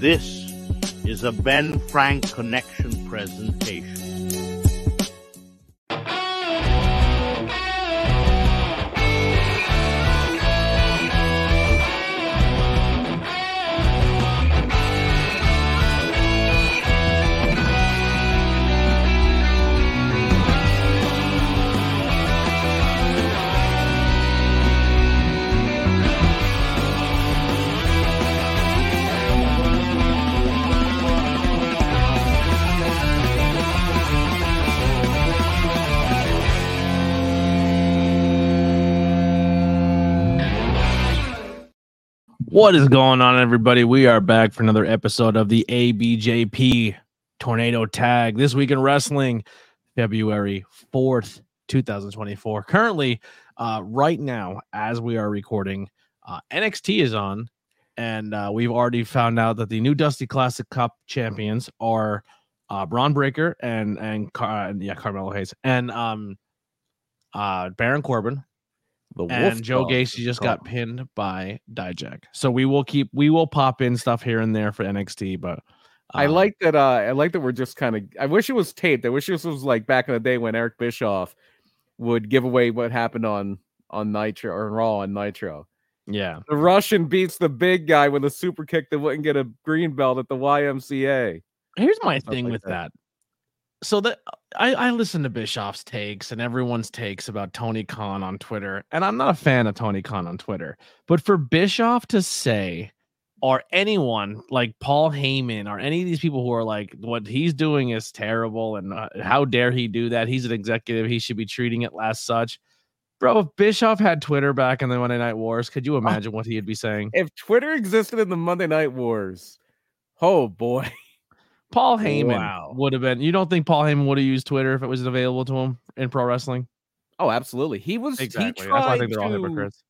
This is a Ben Frank Connection presentation. What is going on, everybody? We are back for another episode of the ABJP Tornado Tag. This week in wrestling, February 4th, 2024. Currently, uh, right now, as we are recording, uh, NXT is on, and uh, we've already found out that the new Dusty Classic Cup champions are uh, Bron Breakker and and Car- yeah Carmelo Hayes and um uh Baron Corbin The and Joe Gacy just got pinned by Dijak. So we will keep we will pop in stuff here and there for NXT, but I um, like that. Uh, I like that we're just kind of. I wish it was taped. I wish this was like back in the day when Eric Bischoff would give away what happened on on Nitro or Raw on Nitro. yeah. The Russian beats the big guy with a super kick that wouldn't get a green belt at the YMCA. Here's my Stuff thing like with that. that. So that I, I listen to Bischoff's takes and everyone's takes about Tony Khan on Twitter, and I'm not a fan of Tony Khan on Twitter. But for Bischoff to say, or anyone like Paul Heyman, or any of these people who are like, what he's doing is terrible, and uh, how dare he do that? He's an executive; he should be treating it as such. Bro, if Bischoff had Twitter back in the Monday Night Wars, could you imagine what he'd be saying? If Twitter existed in the Monday Night Wars, oh boy, Paul Heyman Wow. would have been. You don't think Paul Heyman would have used Twitter if it was available to him in pro wrestling? oh absolutely, he was. He Exactly. tried That's why I think they're all hypocrites.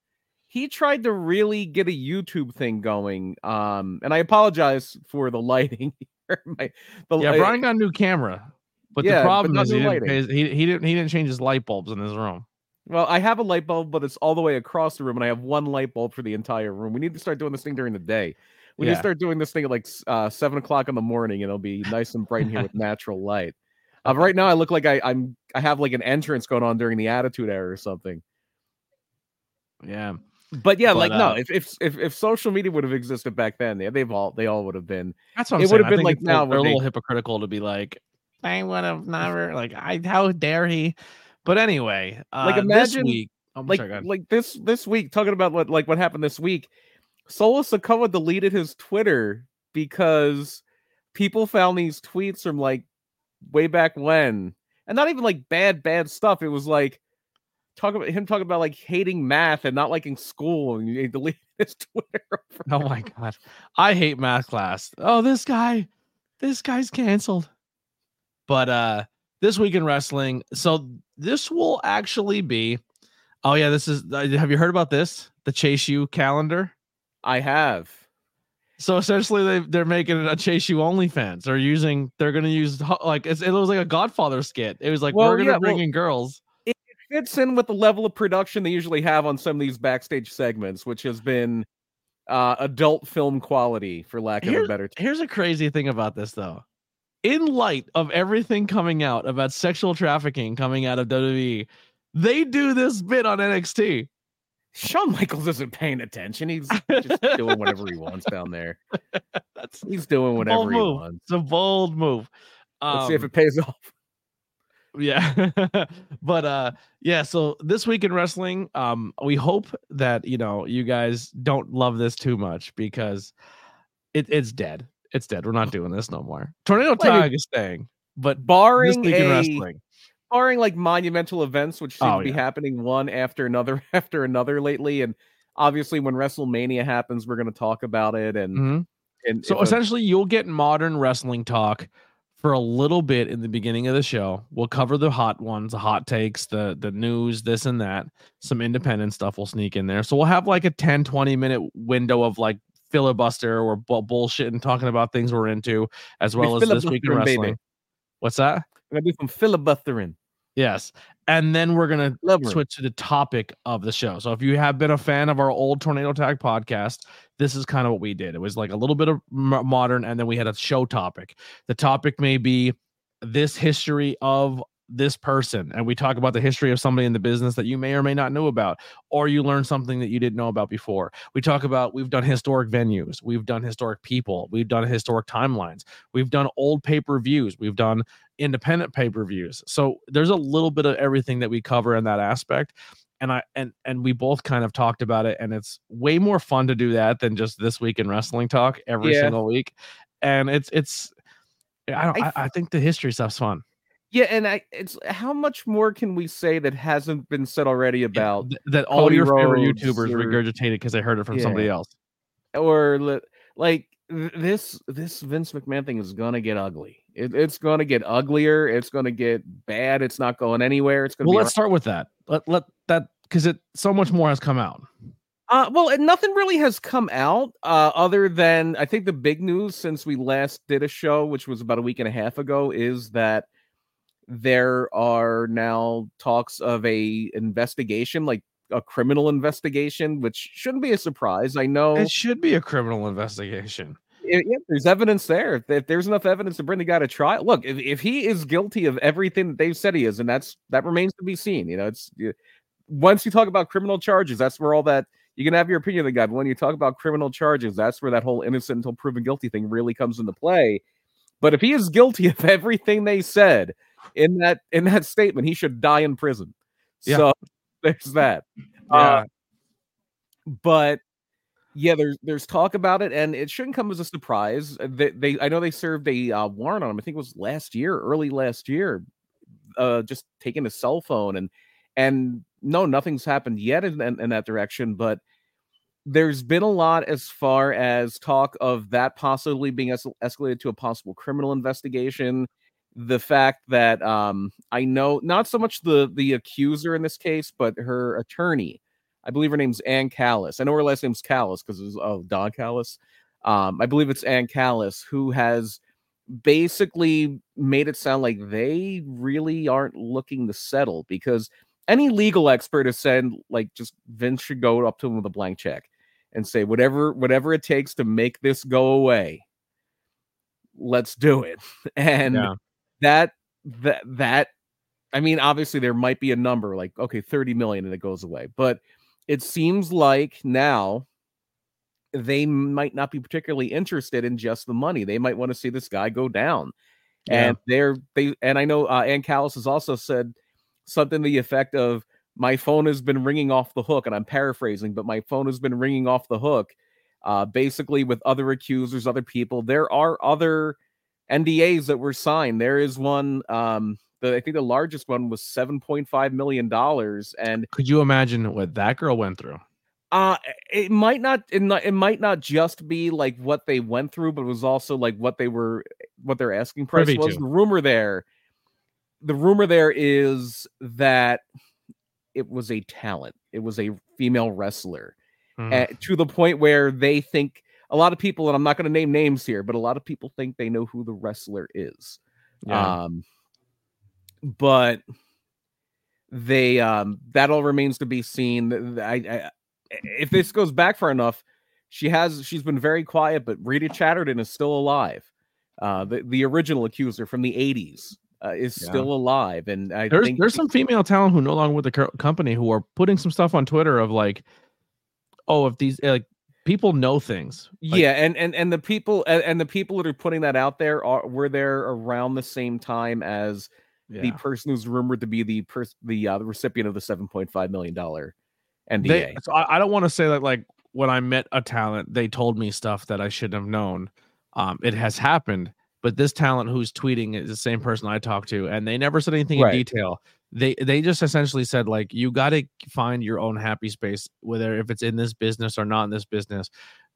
he tried to really get a YouTube thing going. Um, and I apologize for the lighting. here. My, the, Yeah, I- Brian got a new camera, but Yeah, the problem not is he didn't, his, he, he didn't he didn't change his light bulbs in his room. well, I have a light bulb, but it's all the way across the room, and I have one light bulb for the entire room. We need to start doing this thing during the day. We need Yeah. to start doing this thing at like uh, seven o'clock in the morning, and it'll be nice and bright in here with natural light. Uh, right now, I look like I, I'm I have like an entrance going on during the Attitude Era or something. Yeah, But yeah, But, like no, uh, if, if if if social media would have existed back then, they, they've all they all would have been. that's what I'm It saying. would've I been like now they're a little hypocritical to be like, I would have never like I how dare he? But anyway, uh, Like, this imagine, week, oh, like sorry, like this this week talking about what like what happened this week solo Sikoa deleted his twitter because people found these tweets from like way back when and not even like bad bad stuff it was like talk about him talking about like hating math and not liking school and he deleted his twitter oh my god, I hate math class. Oh, this guy, this guy's canceled. But uh this week in wrestling, so this will actually be. Oh yeah, this is. uh, Have you heard about this? The Chase U calendar. I have So essentially, they they're making a Chase U only OnlyFans. They're using. They're gonna use like it's, it was like a Godfather skit. It was like Well, we're gonna yeah, bring well- in girls. It fits in with the level of production they usually have on some of these backstage segments which has been uh adult film quality for lack of a better term Here's a crazy thing about this though. In light of everything coming out about sexual trafficking coming out of WWE, they do this bit on NXT. Shawn Michaels isn't paying attention. He's just doing whatever he wants down there. That's He's doing whatever he move. wants. It's a bold move. Let's see if Um, it pays off. yeah but uh yeah so this week in wrestling um we hope that you know you guys don't love this too much because it, it's dead it's dead we're not doing this no more tornado Well, I mean, tag is staying but this Barring week in a, wrestling barring like monumental events, which seem Oh, to be yeah. happening one after another after another lately, and obviously when WrestleMania happens, we're going to talk about it. And, Mhm. and so if a- essentially you'll get modern wrestling talk for a little bit in the beginning of the show we'll cover the hot ones the hot takes the the news this and that some independent stuff will sneak in there so we'll have like a 10 20 minute window of like filibuster or bu- bullshit and talking about things we're into as well as this week in filibustering, baby. wrestling what's that I'm gonna do some filibustering. Yes and then we're gonna switch to the topic of the show. So if you have been a fan of our old Tornado Tag podcast, this is kind of what we did. It was like a little bit of m- modern, and then we had a show topic. The topic may be this history of this person, and we talk about the history of somebody in the business that you may or may not know about, or you learn something that you didn't know about before. We talk about we've done historic venues, we've done historic people, we've done historic timelines, we've done old pay per views, we've done independent pay per views. So there's a little bit of everything that we cover in that aspect. And I and and we both kind of talked about it, and it's way more fun to do that than just this week in wrestling talk every Yeah. single week. And it's it's I don't I I, I think the history stuff's fun. Yeah, and I it's how much more can we say that hasn't been said already about Th- that all Cody your favorite Rhodes YouTubers or- regurgitated because they heard it from somebody else. or li- like this this Vince McMahon thing is gonna get ugly. It, it's gonna get uglier. It's gonna get bad. It's not going anywhere. It's gonna Well, be let's start with that. Let let that because it so much more has come out. Uh, well, nothing really has come out uh, other than I think the big news since we last did a show, which was about a week and a half ago, is that there are now talks of a investigation, like a criminal investigation, which shouldn't be a surprise. I know It should be a criminal investigation. i- yeah, there's evidence there. If, if there's enough evidence to bring the guy to trial, look, if, if he is guilty of everything that they've said he is, and that's that remains to be seen. You know, it's once you talk about criminal charges, that's where all that you can have your opinion of the guy, but when you talk about criminal charges, that's where that whole innocent until proven guilty thing really comes into play. But if he is guilty of everything they said in that in that statement, he should die in prison. Yeah. So there's that. Uh, but yeah, there's there's talk about it, and it shouldn't come as a surprise. Uh, They, they I know they served a uh, warrant on him. I think it was last year, early last year, uh, just taking a cell phone and and no, nothing's happened yet in, in, in that direction. But there's been a lot as far as talk of that possibly being es- escalated to a possible criminal investigation. The fact that um, I know not so much the the accuser in this case, but her attorney. I believe her name's Ann Callis. I know her last name's Callis because it's oh Don Callis. Um, I believe it's Ann Callis who has basically made it sound like they really aren't looking to settle because any legal expert has said like just Vince should go up to him with a blank check and say whatever whatever it takes to make this go away. Let's do it. And Yeah. That that that I mean, obviously there might be a number like okay, 30 million and it goes away, but it seems like now they might not be particularly interested in just the money. They might want to see this guy go down. Yeah. And they're they and I know uh, Ann Callis has also said something to the effect of my phone has been ringing off the hook, and I'm paraphrasing, but my phone has been ringing off the hook. Uh, basically, with other accusers, other people, there are other NDAs that were signed. There is one. Um, the, I think the largest one was seven point five million dollars, and Could you imagine what that girl went through? uh it might not it, not it might not just be like what they went through, but it was also like what they were what their asking price Privy was. to. The rumor there, the rumor there is that it was a talent. It was a female wrestler uh, to the point where they think a lot of people, and I'm not going to name names here, but a lot of people think they know who the wrestler is. yeah. Um, but they um that all remains to be seen. I, I if this goes back far enough, she has she's been very quiet, but Rita Chatterton is still alive. Uh, the the original accuser from the '80s uh, is Yeah. still alive, and I there's think there's some female talent who no longer with the co- company who are putting some stuff on Twitter of like, oh, if these like people know things. Like, yeah, and and and the people and, and the people that are putting that out there are were there around the same time as the person who's rumored to be the pers- the uh, the recipient of the seven point five million dollar NDA. They, so I, I don't want to say that like when I met a talent, they told me stuff that I shouldn't have known. Um, it has happened, but this talent who's tweeting is the same person I talked to, and they never said anything Right. in detail. They they just essentially said like you got to find your own happy space, whether if it's in this business or not in this business,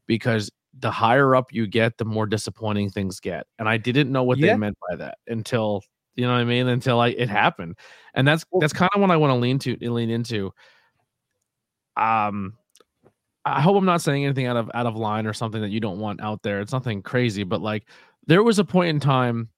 because the higher up you get, the more disappointing things get. And I didn't know what Yeah. they meant by that until you know what I mean until I it happened, and that's that's kind of what I want to lean to lean into. Um, I hope I'm not saying anything out of out of line or something that you don't want out there. It's nothing crazy, but like there was a point in time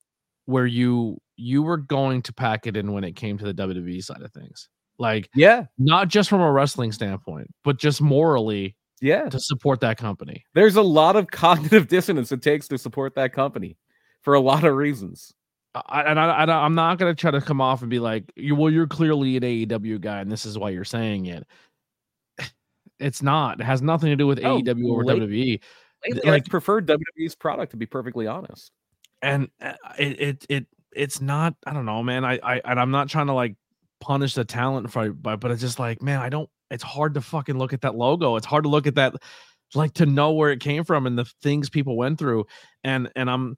where you you were going to pack it in when it came to the WWE side of things. Like Yeah, not just from a wrestling standpoint, but just morally yeah. to support that company. There's a lot of cognitive dissonance it takes to support that company for a lot of reasons. I, and I, I, I'm not gonna try to come off and be like, you well, you're clearly an AEW guy, and this is why you're saying it. It's not. It has nothing to do with AEW or late- WWE. Lately, Like- I prefer WWE's product to be perfectly honest. and uh, it, it it it's not i don't know man i i and i'm not trying to like punish the talent for but but it's just like man i don't it's hard to fucking look at that logo. It's hard to look at that like to know where it came from and the things people went through. And and i'm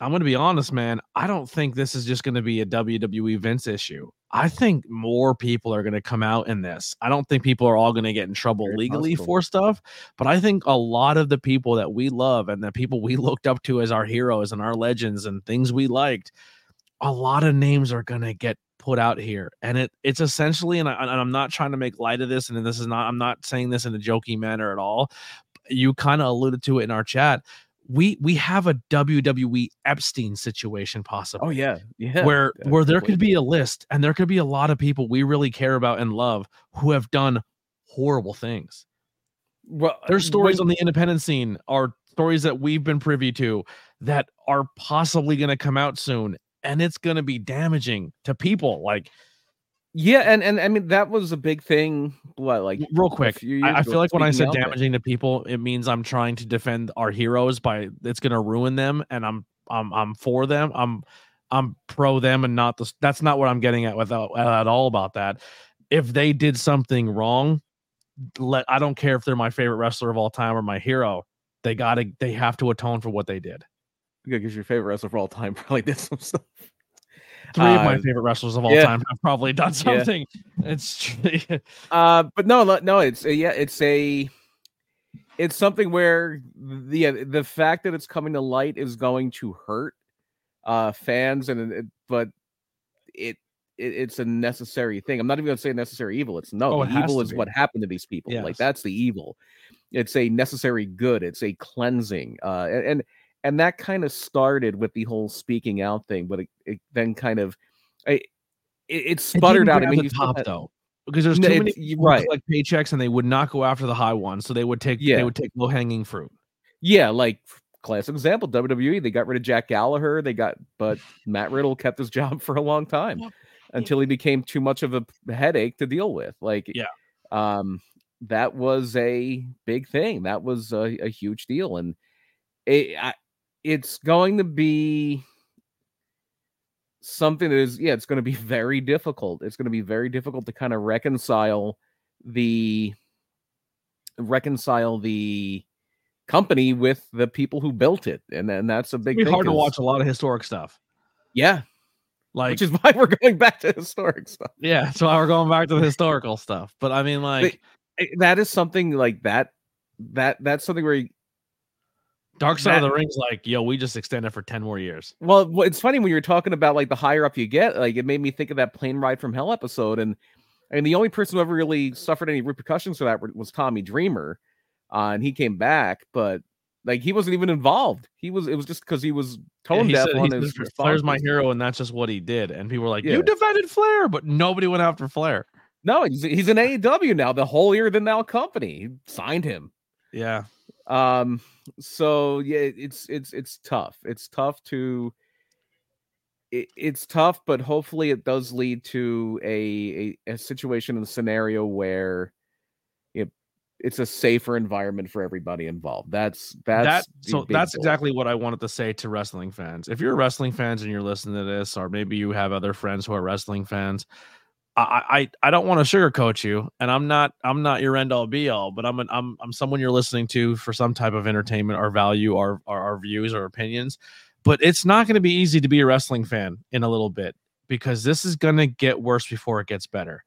i'm gonna be honest man i don't think this is just gonna be a wwe vince issue. I think more people are gonna come out in this. I don't think people are all gonna get in trouble Very legally possible. for stuff but I think a lot of the people that we love and the people we looked up to as our heroes and our legends and things we liked, a lot of names are gonna get put out here, and it it's essentially, and, I, and I'm not trying to make light of this, and this is not, I'm not saying this in a jokey manner at all. You kind of alluded to it in our chat. We we have a WWE Epstein situation possibly Oh yeah, yeah. where yeah, where there could be a list and there could be a lot of people we really care about and love who have done horrible things well, there's stories when- on the independent scene are stories that we've been privy to that are possibly going to come out soon and it's going to be damaging to people like Yeah, and and I mean that was a big thing. What like real quick I, I feel like when i said damaging to people it means i'm trying to defend our heroes by it's going to ruin them and i'm i'm i'm for them i'm i'm pro them and not the that's not what i'm getting at without at all about that if they did something wrong let i don't care if they're my favorite wrestler of all time or my hero they gotta they have to atone for what they did because your favorite wrestler of all time probably did some stuff. three of my Uh, favorite wrestlers of all yeah. time have probably done Yeah. something it's Uh, but no, no, it's uh, yeah, it's a, it's something where the the fact that it's coming to light is going to hurt uh fans, and it, but it, it it's a necessary thing. I'm not even going to say necessary evil. It's no, Oh, it evil is be. what happened to these people. Like that's the evil. It's a necessary good. It's a cleansing. Uh, and and, and that kind of started with the whole speaking out thing, but it, it then kind of, it, it, sputtered out. I mean, the top though, because there's No, too many right. collect paychecks and they would not go after the high ones, so they would take Yeah. they would take low hanging fruit. Yeah, like classic example, WWE. They got rid of Jack Gallagher. They got, but Matt Riddle kept his job for a long time Well, until he became too much of a headache to deal with. Like, Yeah. um, that was a big thing. That was a, a huge deal, and it, I, it's going to be something that is, yeah, it's going to be very difficult. It's going to be very difficult to kind of reconcile the reconcile the company with the people who built it, and then that's a big hard to watch a lot of historic stuff. Yeah, Like which is why we're going back to historic stuff. yeah, so we're going back to the historical stuff. But I mean, like That is something like that. That that's something where, you, Dark Side of that- the Ring's like, yo, we just extended for ten more years. well, it's funny when you're talking about like the higher up you get. Like it made me think of that plane ride from hell episode, and and the only person who ever really suffered any repercussions for that was Tommy Dreamer, uh, and he came back, but like he wasn't even involved. He was. It was just because he was tone deaf said, on his. said, Flair's my hero, and that's just what he did. And people were like, Yeah. you defended Flair, but nobody went after Flair. No, he's he's an AEW now, the holier than thou company. He signed him. Yeah, Um, so yeah, it's it's it's tough. It's tough to it, it's tough, but hopefully it does lead to a a, a situation and scenario where it it's a safer environment for everybody involved. That's that's that so that's goal. exactly what I wanted to say to wrestling fans. If you're wrestling fans and you're listening to this, or maybe you have other friends who are wrestling fans, I I, don't want to sugarcoat you, and I'm not I'm not your end all be all, but I'm an, I'm I'm someone you're listening to for some type of entertainment or value or or our views or opinions. But it's not going to be easy to be a wrestling fan in a little bit because this is going to get worse before it gets better.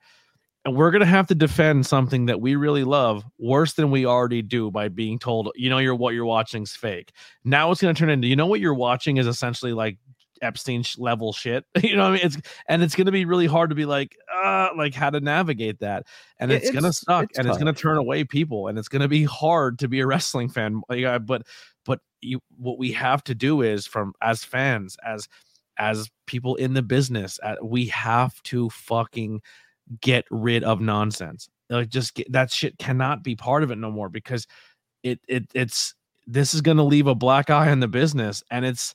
And we're going to have to defend something that we really love worse than we already do by being told, you know, you're what you're watching's fake. Now it's going to turn into, you know, what you're watching is essentially like Epstein level shit. you know what I mean? It's and it's going to be really hard to be like, uh, like how to navigate that. And Yeah, it's, going to suck it's and it's going to turn away people and it's going to be hard to be a wrestling fan. But but you what we have to do is from as fans as as people in the business, uh, we have to fucking get rid of nonsense. Like just get, that shit cannot be part of it no more because it it it's this is going to leave a black eye on the business and it's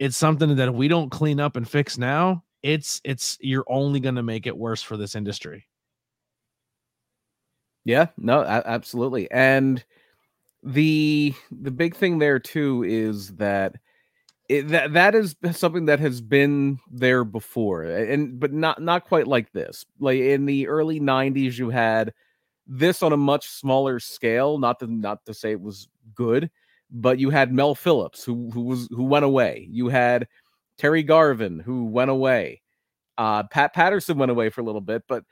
it's something that if we don't clean up and fix now, it's it's you're only going to make it worse for this industry. Yeah, no, absolutely. And the the big thing there too is that it, that that is something that has been there before and but not not quite like this. Like in the early 90s you had this on a much smaller scale, not to not to say it was good, but you had Mel Phillips who who was who went away. You had Terry Garvin who went away. Uh Pat Patterson went away for a little bit, but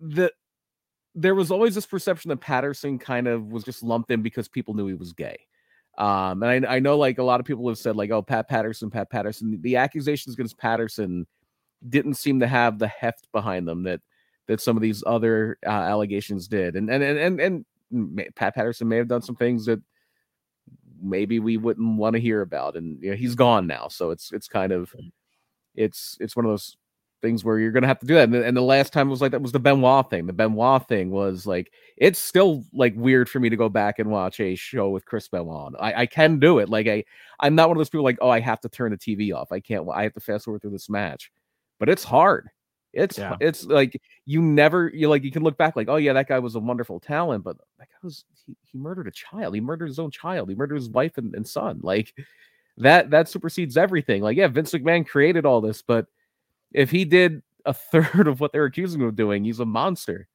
the there was always this perception that Patterson kind of was just lumped in because people knew he was gay. Um, and I, I know like a lot of people have said like, oh, Pat Patterson, Pat Patterson. The accusations against Patterson didn't seem to have the heft behind them that that some of these other uh, allegations did. And and and and, and Pat Patterson may have done some things that maybe we wouldn't want to hear about. And you know, he's gone now, so it's it's kind of it's it's one of those things where you're going to have to do that. And the, and the, last time it was like that was the Benoit thing. The Benoit thing was like it's still like weird for me to go back and watch a show with Chris Benoit. I, I can do it. Like I I'm not one of those people like oh I have to turn the TV off. I can't. I have to fast forward through this match, but it's hard. It's yeah. it's like you never you like you can look back like oh yeah that guy was a wonderful talent, but that guy was he, he murdered a child. He murdered his own child. He murdered his wife and, and son. Like that that supersedes everything. Like yeah, Vince McMahon created all this, but if he did a third of what they're accusing him of doing, he's a monster.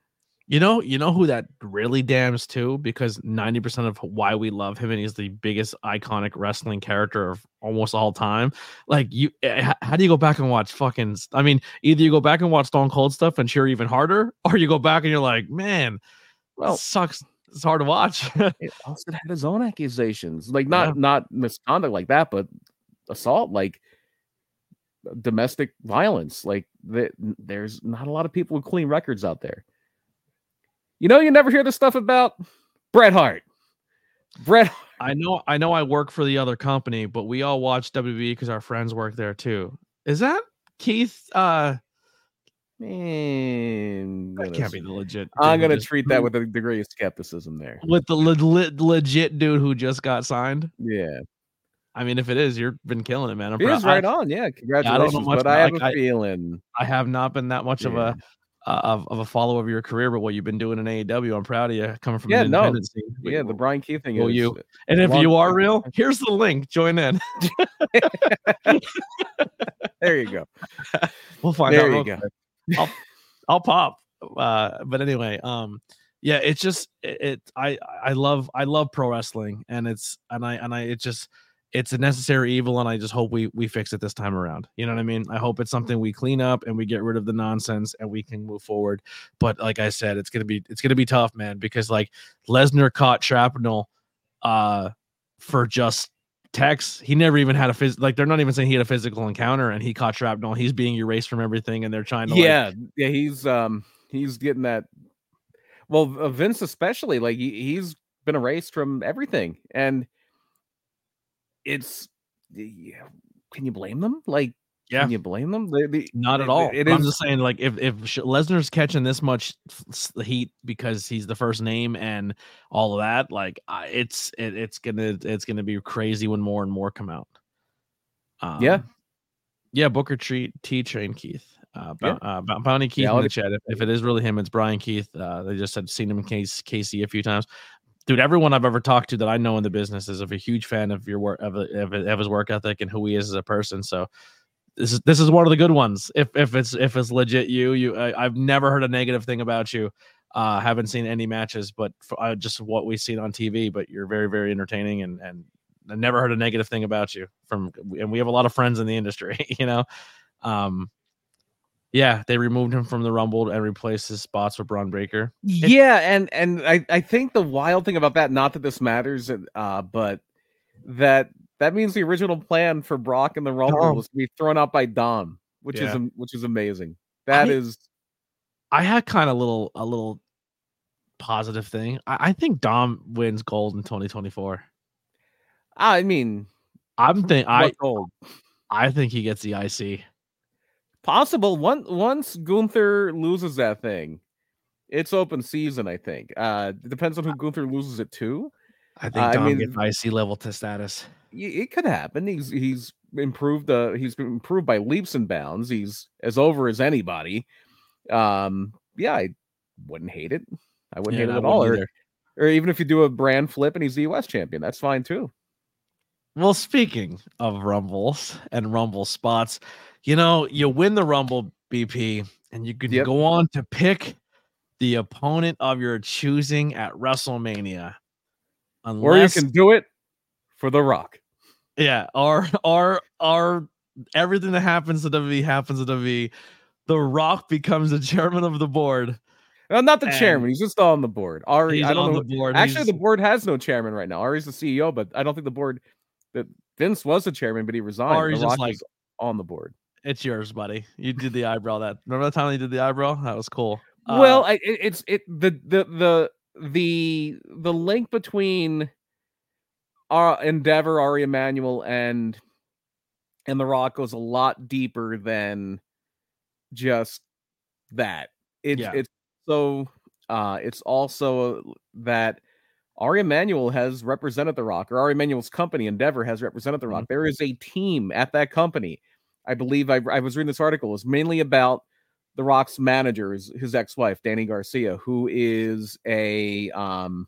You know, you know who that really damns too, because 90% of why we love him and he's the biggest iconic wrestling character of almost all time. Like you eh, how do you go back and watch fucking I mean, either you go back and watch Stone Cold stuff and cheer even harder, or you go back and you're like, man, well sucks. It's hard to watch. Austin had his own accusations. Like not yeah. not misconduct like that, but assault. Like domestic violence. Like the, there's not a lot of people with clean records out there. You know, you never hear this stuff about Bret Hart. Bret. I know, I know. I work for the other company, but we all watch WWE because our friends work there too. Is that Keith? Uh, Man, that can't be the legit. I'm gonna treat that with a degree of skepticism there. With the le- le- legit dude who just got signed. Yeah, I mean, if it is, you've been killing it, man. I'm it is right I, on. Yeah, congratulations. I but I have like, a feeling I have not been that much yeah. of a uh, of, of a follower of your career, but what you've been doing in AEW, I'm proud of you coming from yeah, no, yeah, the Bryan Keith thing. Will you? And if you are real, here's the link. Join in. there you go. We'll find there out. There you go. I'll, I'll pop. Uh, but anyway, um, yeah, it's just it, it. I I love I love pro wrestling, and it's and I and I it just it's a necessary evil and i just hope we we fix it this time around. You know what i mean? I hope it's something we clean up and we get rid of the nonsense and we can move forward. But like i said it's gonna be it's gonna be tough man because like lesnar caught shrapnel uh for just text. He never even had a phys like they're not even saying he had a physical encounter and he caught shrapnel. He's being erased from everything and they're trying to yeah like, yeah he's um he's getting that well vince especially like he, he's been erased from everything. And it's yeah, can you blame them? Like, yeah, can you blame them? The, the, Not at all. It, it I'm just saying, like, if if Lesnar's catching this much heat because he's the first name and all of that, like, it's it, it's gonna it's gonna be crazy when more and more come out. Um, yeah, yeah. Booker T T Train Keith. Uh, yeah. uh, Bounty Keith yeah, in the chat. If, if, it is really him, it's Bryan Keith. Uh, they just had seen him in case Casey a few times dude, everyone I've ever talked to that I know in the business is a huge fan of your work, of, of, of his work ethic and who he is as a person. So this is this is one of the good ones. If if it's if it's legit you, you I, have never heard a negative thing about you. Uh, haven't seen any matches, but for, uh, just what we've seen on TV. But you're very very entertaining and and I never heard a negative thing about you from. And we have a lot of friends in the industry, you know. Um, yeah, they removed him from the Rumble and replaced his spots with Bron Breakker. Yeah, and and I I think the wild thing about that, not that this matters, uh, but that that means the original plan for Brock and the Rumble Dom. was to be thrown out by Dom, which yeah. is which is amazing. That I, is, I had kind of little a little positive thing. I, I think Dom wins gold in 2024. I mean, I'm think I gold. I think he gets the IC. Possible. One once Gunther loses that thing, it's open season. I think. Uh, it depends on who Gunther loses it to. I think I Dom mean- gets IC level to status. It could happen. He's he's improved. Uh, he's been improved by leaps and bounds. He's as over as anybody. Um, yeah, I wouldn't hate it. I wouldn't Yeah, hate it at all. wouldn't Or, or even if you do a brand flip and he's the U.S. champion, that's fine too. Well, speaking of rumbles and rumble spots, you know, you win the rumble BP and you could Yep. go on to pick the opponent of your choosing at WrestleMania. Unless, Or you can do it for The Rock. yeah, or or or everything that happens to WWE happens to WWE. The Rock becomes the chairman of the board. Not the And- chairman. He's just on the board. Ari, I don't on know. the board. Actually, He's- the board has no chairman right now. Ari's the CEO, but I don't think the board that Vince was the chairman, but he resigned. Ari's the just Rock like- is on the board. It's yours, buddy. You did the eyebrow. That remember the time you did the eyebrow? That was cool. Uh, well, I, it's it the the the the the link between our Endeavor, Ari Emanuel, and and The Rock goes a lot deeper than just that. It's Yeah. it's so uh it's also that Ari Emanuel has represented The Rock, or Ari Emanuel's company Endeavor has represented The Rock. There is a team at that company. I believe I, I was reading this article. It's mainly about the Rock's manager, is his ex-wife, Dany Garcia, who is a um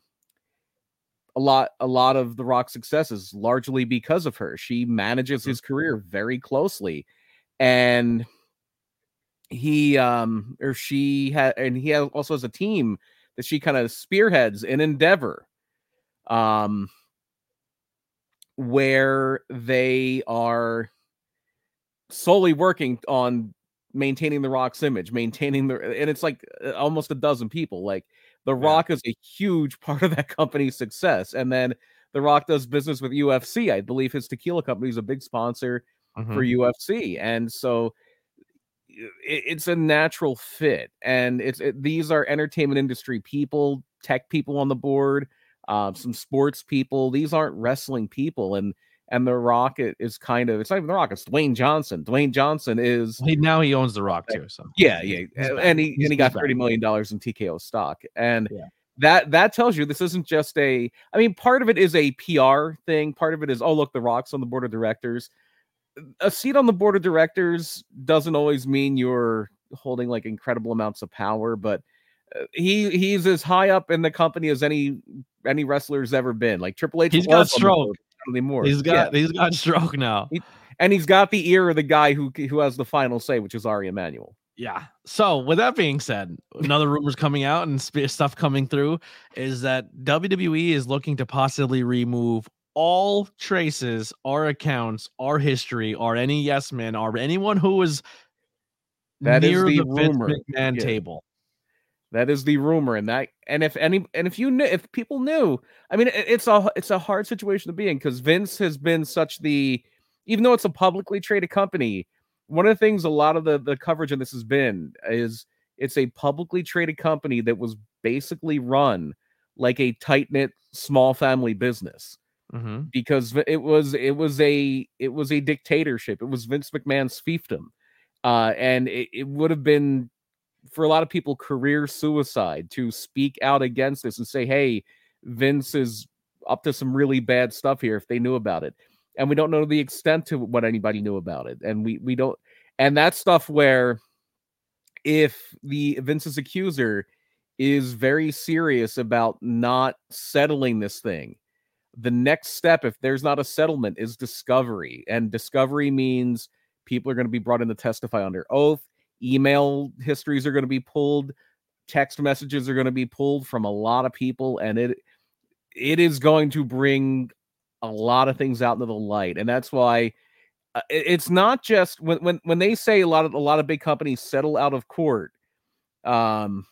a lot a lot of the Rock's successes largely because of her. She manages his career very closely. And he um or she had and he has, also has a team that she kind of spearheads in Endeavor. Um where they are solely working on maintaining the Rock's image, maintaining the, and it's like uh, almost a dozen people. Like the Yeah. Rock is a huge part of that company's success, and then the Rock does business with UFC. I believe his tequila company is a big sponsor mhm. for UFC, and so i- it's a natural fit. And it's it, these are entertainment industry people, tech people on the board, uh, some sports people. These aren't wrestling people, and and the Rock is kind of it's not even the Rock. It's Dwayne Johnson. Dwayne Johnson is he now he owns the Rock too. So yeah, yeah, uh, and he He's- and he got thirty million dollars in TKO stock, and Yeah. that that tells you this isn't just a. I mean, part of it is a PR thing. Part of it is oh look, the Rock's on the board of directors. A seat on the board of directors doesn't always mean you're holding like incredible amounts of power, but uh, he he's as high up in the company as any any wrestler's ever been. Like Triple H, He's got a stroke. Not anymore. he's Yeah. got he's got stroke now. and he's got the ear of the guy who who has the final say, which is Ari Emanuel. Yeah. So with that being said, another rumors coming out and sp- stuff coming through is that WWE is looking to possibly remove all traces, our accounts, our history, or any yes men, or anyone who was That is near the the, Vince rumor. McMahon Yeah. table. That is the rumor, and that and if any and if you knew if people knew, I mean, it- it's a it's a hard situation to be in because Vince has been such the even though it's a publicly traded company, one of the things a lot of the the coverage on this has been is it's a publicly traded company that was basically run like a tight knit small family business Mm-hmm. because it was it was a it was a dictatorship. It was Vince McMahon's fiefdom, uh, and it, it would have been for a lot of people career suicide to speak out against this and say, "Hey, Vince is up to some really bad stuff here." If they knew about it, and we don't know the extent to what anybody knew about it, and we we don't, and that stuff where if the Vince's accuser is very serious about not settling this thing the next step if there's not a settlement is discovery. And discovery means people are going to be brought in to testify under oath email histories are going to be pulled text messages are going to be pulled from a lot of people and it it is going to bring a lot of things out into the light and that's why uh, it's not just when when when they say a lot of a lot of big companies settle out of court um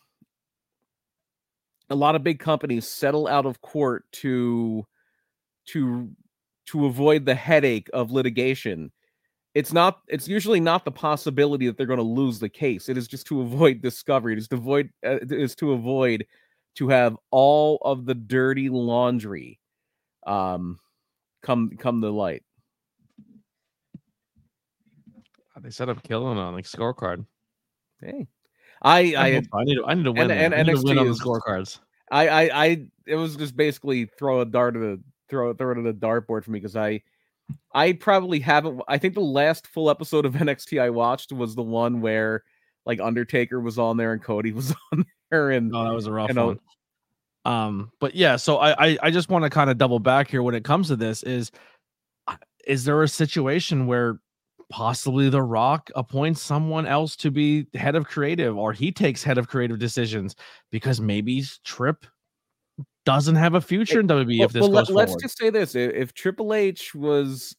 a lot of big companies settle out of court to to to avoid the headache of litigation it's not it's usually not the possibility that they're going to lose the case it is just to avoid discovery it is to avoid uh, it is to avoid to have all of the dirty laundry um come come to light They set up killing on like scorecard. Hey, I I I, I need to, I need to win. and to win on the scorecards. I I I it was just basically throw a dart at a throw throw it at a dartboard for me because I I probably haven't I think the last full episode of NXT I watched was the one where like Undertaker was on there and Cody was on there and No, that was a rough know- one. Um, but yeah, so I I, I just want to kind of double back here when it comes to this is uh, is there a situation where possibly the rock appoints someone else to be head of creative or he takes head of creative decisions because maybe trip doesn't have a future in WWE if this well, goes let, us forward. just say this: if Triple H was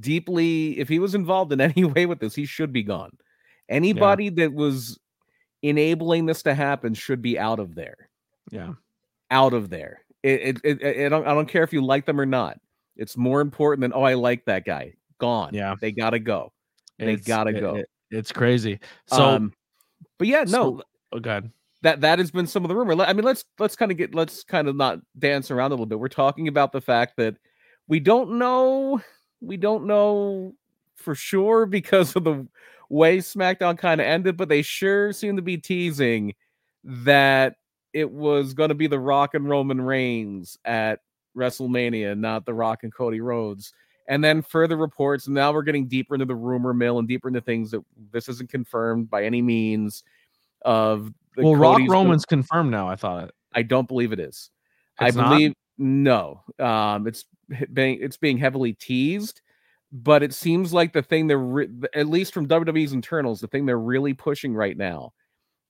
deeply, if he was involved in any way with this, he should be gone. Anybody that was enabling this to happen should be out of there. yeah. Out of there. It, it, it, it- I don't, I don't care if you like them or not. It's more important than oh, I like that guy. Gone. Yeah. they gotta go. They gotta it- go. it- it's crazy. So, um, but yeah, no, so- oh, God. That that has been some of the rumor. I mean, let's let's kind of get let's kind of not dance around a little bit. We're talking about the fact that we don't know we don't know for sure because of the way SmackDown kind of ended, but they sure seem to be teasing that it was going to be the Rock and Roman Reigns at WrestleMania, not the Rock and Cody Rhodes. And then further reports. Now we're getting deeper into the rumor mill and deeper into things that this isn't confirmed by any means. Of Well, Rock Cody's gonna- Roman's confirmed now. I thought it. I don't believe it is. It's I not? believe no. Um, it's being it's being heavily teased, but it seems like the thing they're re- at least from WWE's internals, the thing they're really pushing right now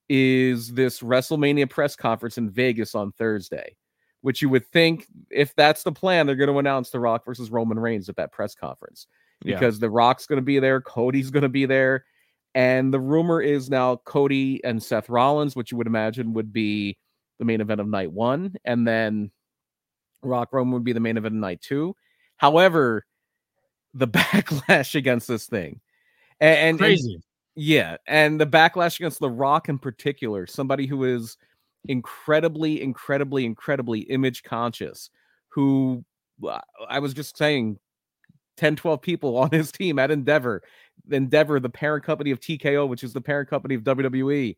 is this WrestleMania press conference in Vegas on Thursday, which you would think if that's the plan, they're going to announce The Rock versus Roman Reigns at that press conference Yeah. because The Rock's going to be there, Cody's going to be there, and the rumor is now Cody and Seth Rollins, which you would imagine would be the main event of night one, and then Rock Roman would be the main event of night two. However, the backlash against this thing, and, and- and Crazy. yeah, and the backlash against The Rock in particular, somebody who is incredibly, incredibly, incredibly image conscious, who uh, I was just saying 10, 12 people on his team at Endeavor, Endeavor, the parent company of TKO, which is the parent company of WWE.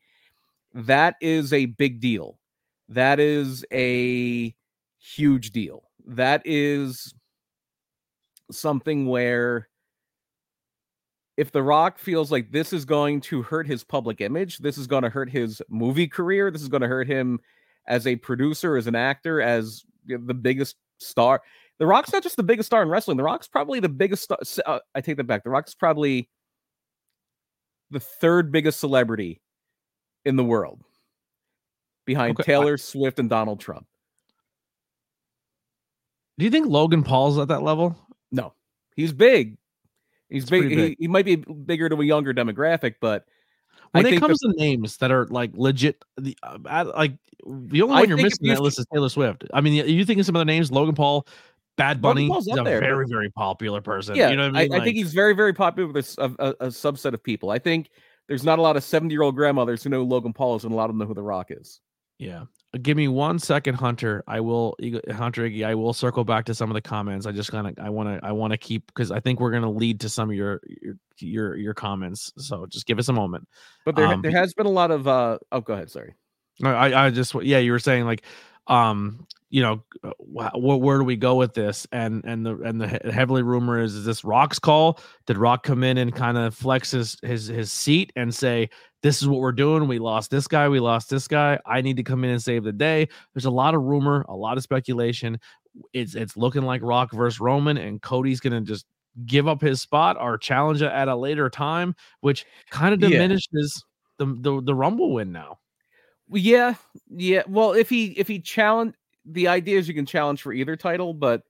That is a big deal. That is a huge deal. That is something where if The Rock feels like this is going to hurt his public image, this is going to hurt his movie career, this is going to hurt him as a producer, as an actor, as the biggest star. The Rock's not just the biggest star in wrestling. The Rock's probably the biggest. Star, uh, I take that back. The Rock's probably the third biggest celebrity in the world, behind Okay, I- Taylor Swift and Donald Trump. Do you think Logan Paul's at that level? No, he's big. He's big. pretty He, he might be bigger to a younger demographic, but When I it the- comes to names that are like legit, the uh, I- like the only I one you're think missing you that list is Taylor Swift. I mean, you think of some of the names: Logan Paul, Bad Bunny. He's a there, but- very, very popular person. yeah, you know what I mean? I, Like, think he's very, very popular with a subset of people. I think there's not a lot of 70 year old grandmothers who know Logan Paul is, and a lot of them know who The Rock is. Yeah. Uh, Give me one second, Hunter. I will Hunter Iggy, I will circle back to some of the comments. I just kind of I want to I want to keep because I think we're gonna lead to some of your your your your comments. So just give us a moment. But there, Um, there has been a lot of. uh Oh, go ahead. Sorry. No, I I just yeah, you were saying like um you know uh, wh- wh- where do we go with this and and the and the he- heavily rumor is is this Rock's call? Did Rock come in and kind of flex his his his seat and say this is what we're doing. We lost this guy. We lost this guy. I need to come in and save the day. There's a lot of rumor, a lot of speculation. It's it's looking like Rock versus Roman, and Cody's gonna just give up his spot or challenge it at a later time, which kind of Yeah. diminishes the, the the Rumble win now. Yeah, yeah. Well, if he if he challenge, the idea is you can challenge for either title, but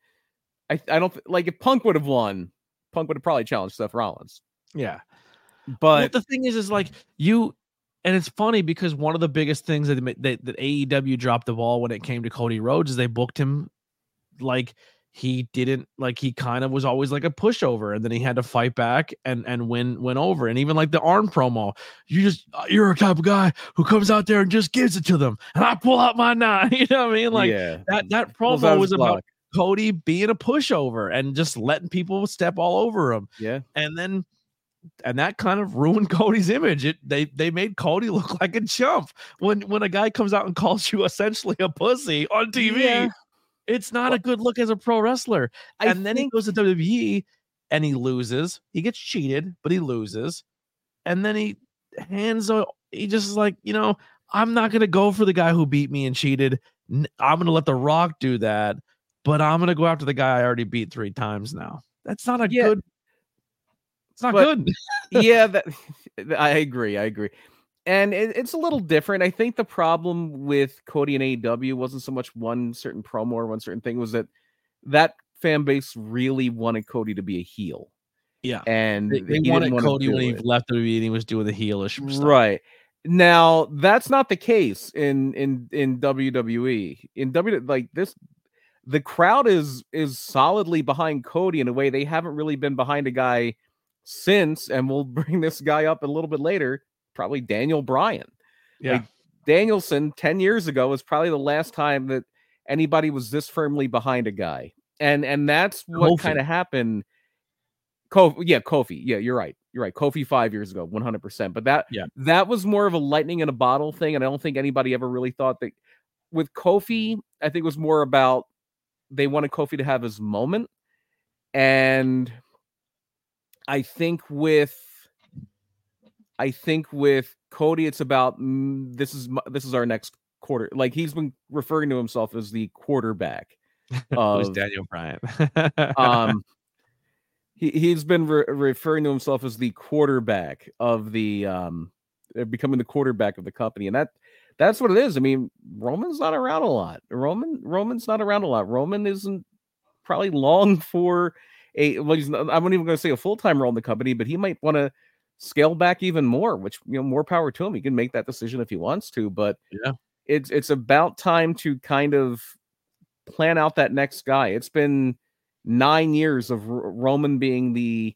I I don't like if Punk would have won, Punk would have probably challenged Seth Rollins. Yeah. But the thing is, is like you, and it's funny because one of the biggest things that, that that AEW dropped the ball when it came to Cody Rhodes is they booked him like he didn't like he kind of was always like a pushover and then he had to fight back and and win win over and even like the arm promo you just uh, you're a type of guy who comes out there and just gives it to them and i pull out my nine you know what i mean like yeah, that that Pulls out promo his was about cody being a pushover and just letting people step all over him yeah. and then and that kind of ruined Cody's image. It they they made Cody look like a chump when when a guy comes out and calls you essentially a pussy on TV. Yeah. It's not a good look as a pro wrestler. I and then he goes to WWE and he loses. He gets cheated, but he loses. And then he hands o- he just is like, you know, I'm not gonna go for the guy who beat me and cheated. I'm gonna let The Rock do that, but I'm gonna go after the guy I already beat three times now. That's not a Yeah. good. It's not But- good. yeah, that I agree. I agree. And it, it's a little different. I think the problem with Cody and AEW wasn't so much one certain promo or one certain thing, was that that fan base really wanted Cody to be a heel. Yeah. And They, they wanted Cody when he it. left the meeting he was doing the heelish stuff. Right. Now, that's not the case in in in WWE. In W like this the crowd is is solidly behind Cody in a way they haven't really been behind a guy since and we'll bring this guy up a little bit later, probably Daniel Bryan. Yeah. Like, Danielson 10 years ago was probably the last time that anybody was this firmly behind a guy. And and that's what kind of happened Kofi, yeah, Kofi. Yeah, you're right. You're right. Kofi 5 years ago, 100%. But that Yeah. that was more of a lightning in a bottle thing and I don't think anybody ever really thought that with Kofi, I think it was more about they wanted Kofi to have his moment and I think with I think with Cody, it's about mm, this is my- this is our next quarter. Like he's been referring to himself as the quarterback Who's of Daniel Bryan? um he, he's been re- referring to himself as the quarterback of the um uh, becoming the quarterback of the company and that that's what it is i mean roman's not around a lot roman roman's not around a lot roman isn't probably long for a well he's not, i'm not even going to say a full-time role in the company but he might want to scale back even more which you know more power to him he can make that decision if he wants to but Yeah. it's it's about time to kind of plan out that next guy it's been nine years of Roman being the,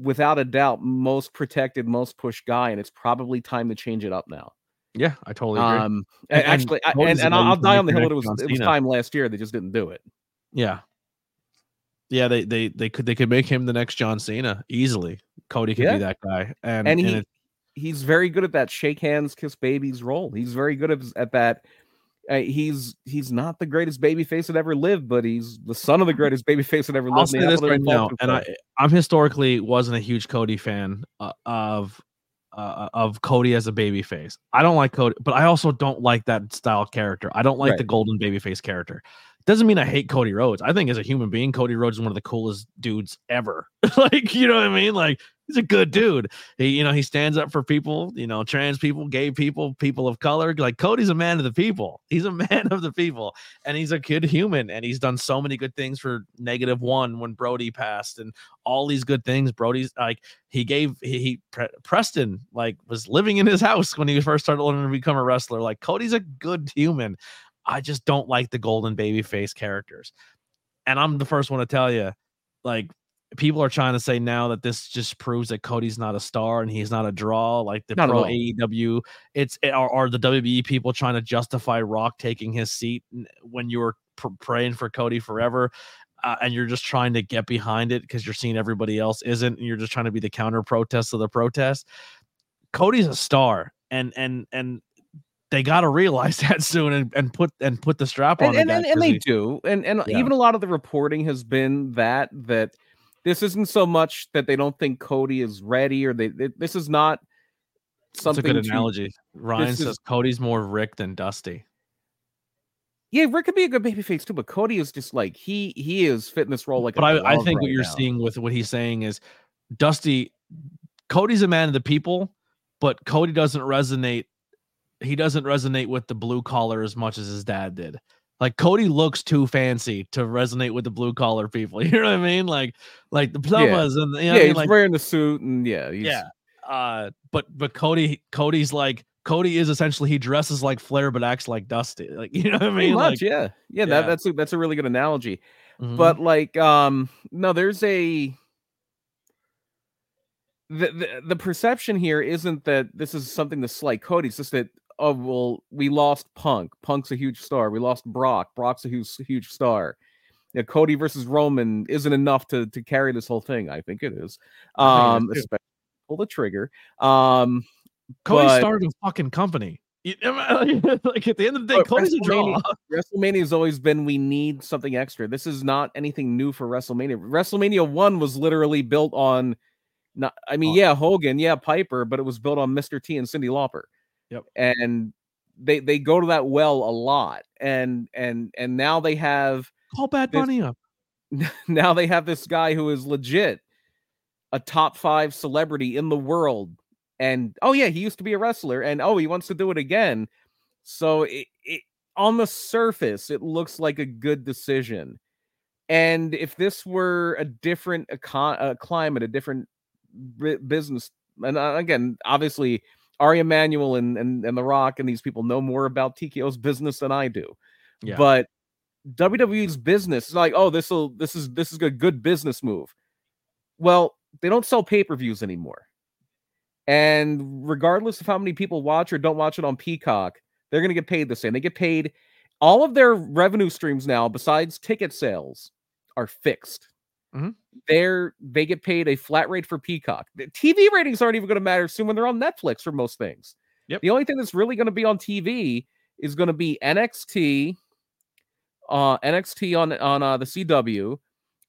without a doubt, most protected, most pushed guy, and it's probably time to change it up now. yeah, I totally agree. Um, And- and actually, I- and, and I'll, you I'll can die on the hill. that It was it was time last year. They just didn't do it. Yeah. Yeah, they they they could they could make him the next John Cena easily. Cody could Yeah. be that guy, and And he it- he's very good at that shake hands, kiss babies role. He's very good at, at that. Uh, he's he's not the greatest baby face that ever lived, but he's the son of the greatest baby face that ever lived. I'll and say this right now, and I I'm historically wasn't a huge Cody fan uh, of uh, of Cody as a baby face. I don't like Cody, but I also don't like that style character. I don't like Right. the golden baby face character. Doesn't mean I hate Cody Rhodes. I think as a human being, Cody Rhodes is one of the coolest dudes ever. like, you know what I mean? Like, he's a good dude. He, you know, he stands up for people, you know, trans people, gay people, people of color. Like, Cody's a man of the people. He's a man of the people, and he's a good human. And he's done so many good things for negative one when Brodie passed, and all these good things. Brodie's like, he gave he, he Pre- Preston like was living in his house when he first started learning to become a wrestler. Like Cody's a good human. I just don't like the golden baby face characters. And I'm the first one to tell you, like people are trying to say now that this just proves that Cody's not a star and he's not a draw, like the Not pro. AEW. It's are, are the WWE people trying to justify Rock taking his seat when you were pr- praying for Cody forever, uh, and you're just trying to get behind it because you're seeing everybody else isn't, and you're just trying to be the counter protest of the protest. Cody's a star, and and and they got to realize that soon and, and put and put the strap on. and, the and, and, they do and and Yeah. even a lot of the reporting has been that that this isn't so much that they don't think cody is ready or they, they- this is not That's a something good to- analogy. Ryan says is- Cody's more Rick than Dusty. yeah rick could be a good baby face too but cody is just like he he is fitting this role like But I, I think what you're now. seeing with what he's saying is Dusty, Cody's a man of the people, but Cody doesn't resonate. He doesn't resonate with the blue collar as much as his dad did. Like Cody looks too fancy to resonate with the blue collar people. You know what I mean? Like, like the plumbers and you know yeah I mean? he's like wearing the suit and yeah he's, yeah. Uh, but but Cody Cody's like Cody is essentially he dresses like Flair but acts like Dusty. Like you know what I mean? much Like, yeah yeah, yeah. That, that's a, that's a really good analogy mhm. but like um no there's a the, the the perception here isn't that this is something to slight Cody. It's just that oh well, we lost Punk. Punk's a huge star. We lost Brock. Brock's a huge huge star. you know, Cody versus Roman isn't enough to to carry this whole thing. I think it is. Um, especially pull the trigger. Um, Cody but- started a fucking company. Like at the end of the day, Cody's a draw. WrestleMania- WrestleMania has always been we need something extra. This is not anything new for WrestleMania. WrestleMania one was literally built on not I mean, Oh. yeah, Hogan, yeah, Piper, but it was built on Mr. T and Cyndi Lauper. Yep. And they they go to that well a lot. And and and now they have Call Bad This- Bunny up. now they have this guy who is legit a top five celebrity in the world. And oh yeah, he used to be a wrestler, and oh, he wants to do it again. So it, it on the surface, it looks like a good decision. And if this were a different econ- uh, climate, a different bu- business, and uh, again, obviously, Ari Emanuel and, and and The Rock and these people know more about TKO's business than I do. Yeah. But WWE's business is like, oh, this will this is this is a good business move. Well, they don't sell pay-per-views anymore. And regardless of how many people watch or don't watch it on Peacock, they're going to get paid the same. They get paid all of their revenue streams now besides ticket sales are fixed. Mhm. They're they get paid a flat rate for Peacock. The TV ratings aren't even going to matter soon when they're on Netflix for most things. Yep. The only thing that's really going to be on TV is going to be NXT, uh, NXT on on uh, the CW,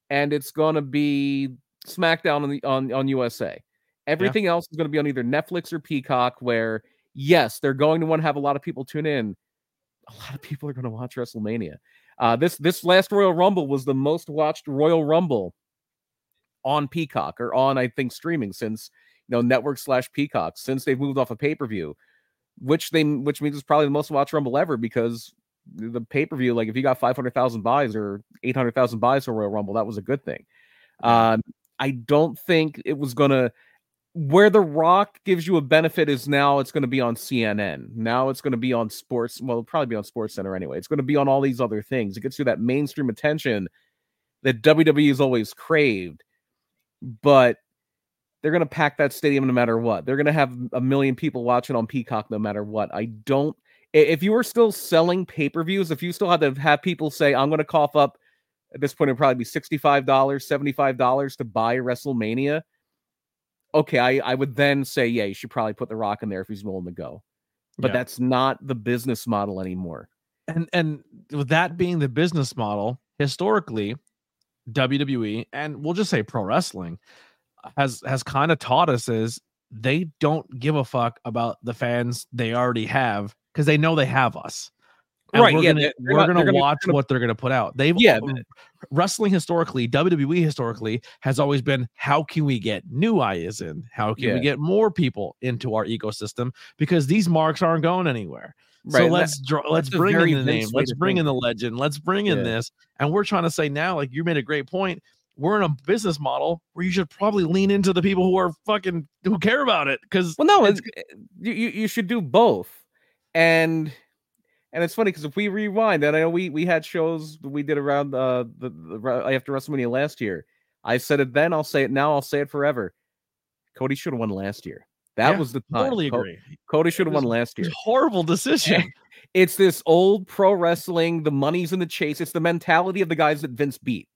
and it's going to be SmackDown on the on on USA. Everything else is going to be on either Netflix or Peacock. Where yes, they're going to want to have a lot of people tune in. A lot of people are going to watch WrestleMania. Uh, this this last Royal Rumble was the most watched Royal Rumble on Peacock or on I think streaming since you know network slash Peacock since they've moved off a of pay per view, which they which means it's probably the most watched Rumble ever because the pay per view like if you got five hundred thousand buys or eight hundred thousand buys for Royal Rumble that was a good thing. Um, I don't think it was gonna where the rock gives you a benefit is now it's going to be on CNN. Now it's going to be on sports. Well, probably be on Sports Center anyway. It's going to be on all these other things. It gets you that mainstream attention that WWE has always craved. But they're going to pack that stadium no matter what. They're going to have a million people watching on Peacock no matter what. I don't. If you were still selling pay per views, if you still had to have people say, "I'm going to cough up," at this point it'd probably be sixty five dollars, seventy five dollars to buy WrestleMania okay, I, I would then say, yeah, you should probably put the rock in there if he's willing to go. But Yeah. that's not the business model anymore. and and with that being the business model historically WWE and we'll just say pro wrestling has has kind of taught us is they don't give a fuck about the fans they already have because they know they have us. And Right, we're yeah, gonna, we're gonna they're watch gonna- what they're gonna put out. They've Yeah, wrestling historically, WWE historically has always been how can we get new eyes in? How can Yeah. we get more people into our ecosystem? Because these marks aren't going anywhere. Right. So let's draw, let's bring in the name, let's to bring in the legend, let's bring in Yeah. this, and we're trying to say now, like you made a great point. We're in a business model where you should probably lean into the people who are fucking who care about it. Because well, no, it's- it's, eh, you, you you should do both. And and it's funny because if we rewind, and I know we we had shows that we did around uh, the, the after WrestleMania last year. I said it then, I'll say it now, I'll say it forever. Cody should have won last year. That Yeah, was the time. totally agree. Cody should have won last year. Horrible decision. it's this old pro wrestling, the money's in the chase. It's the mentality of the guys that Vince beat.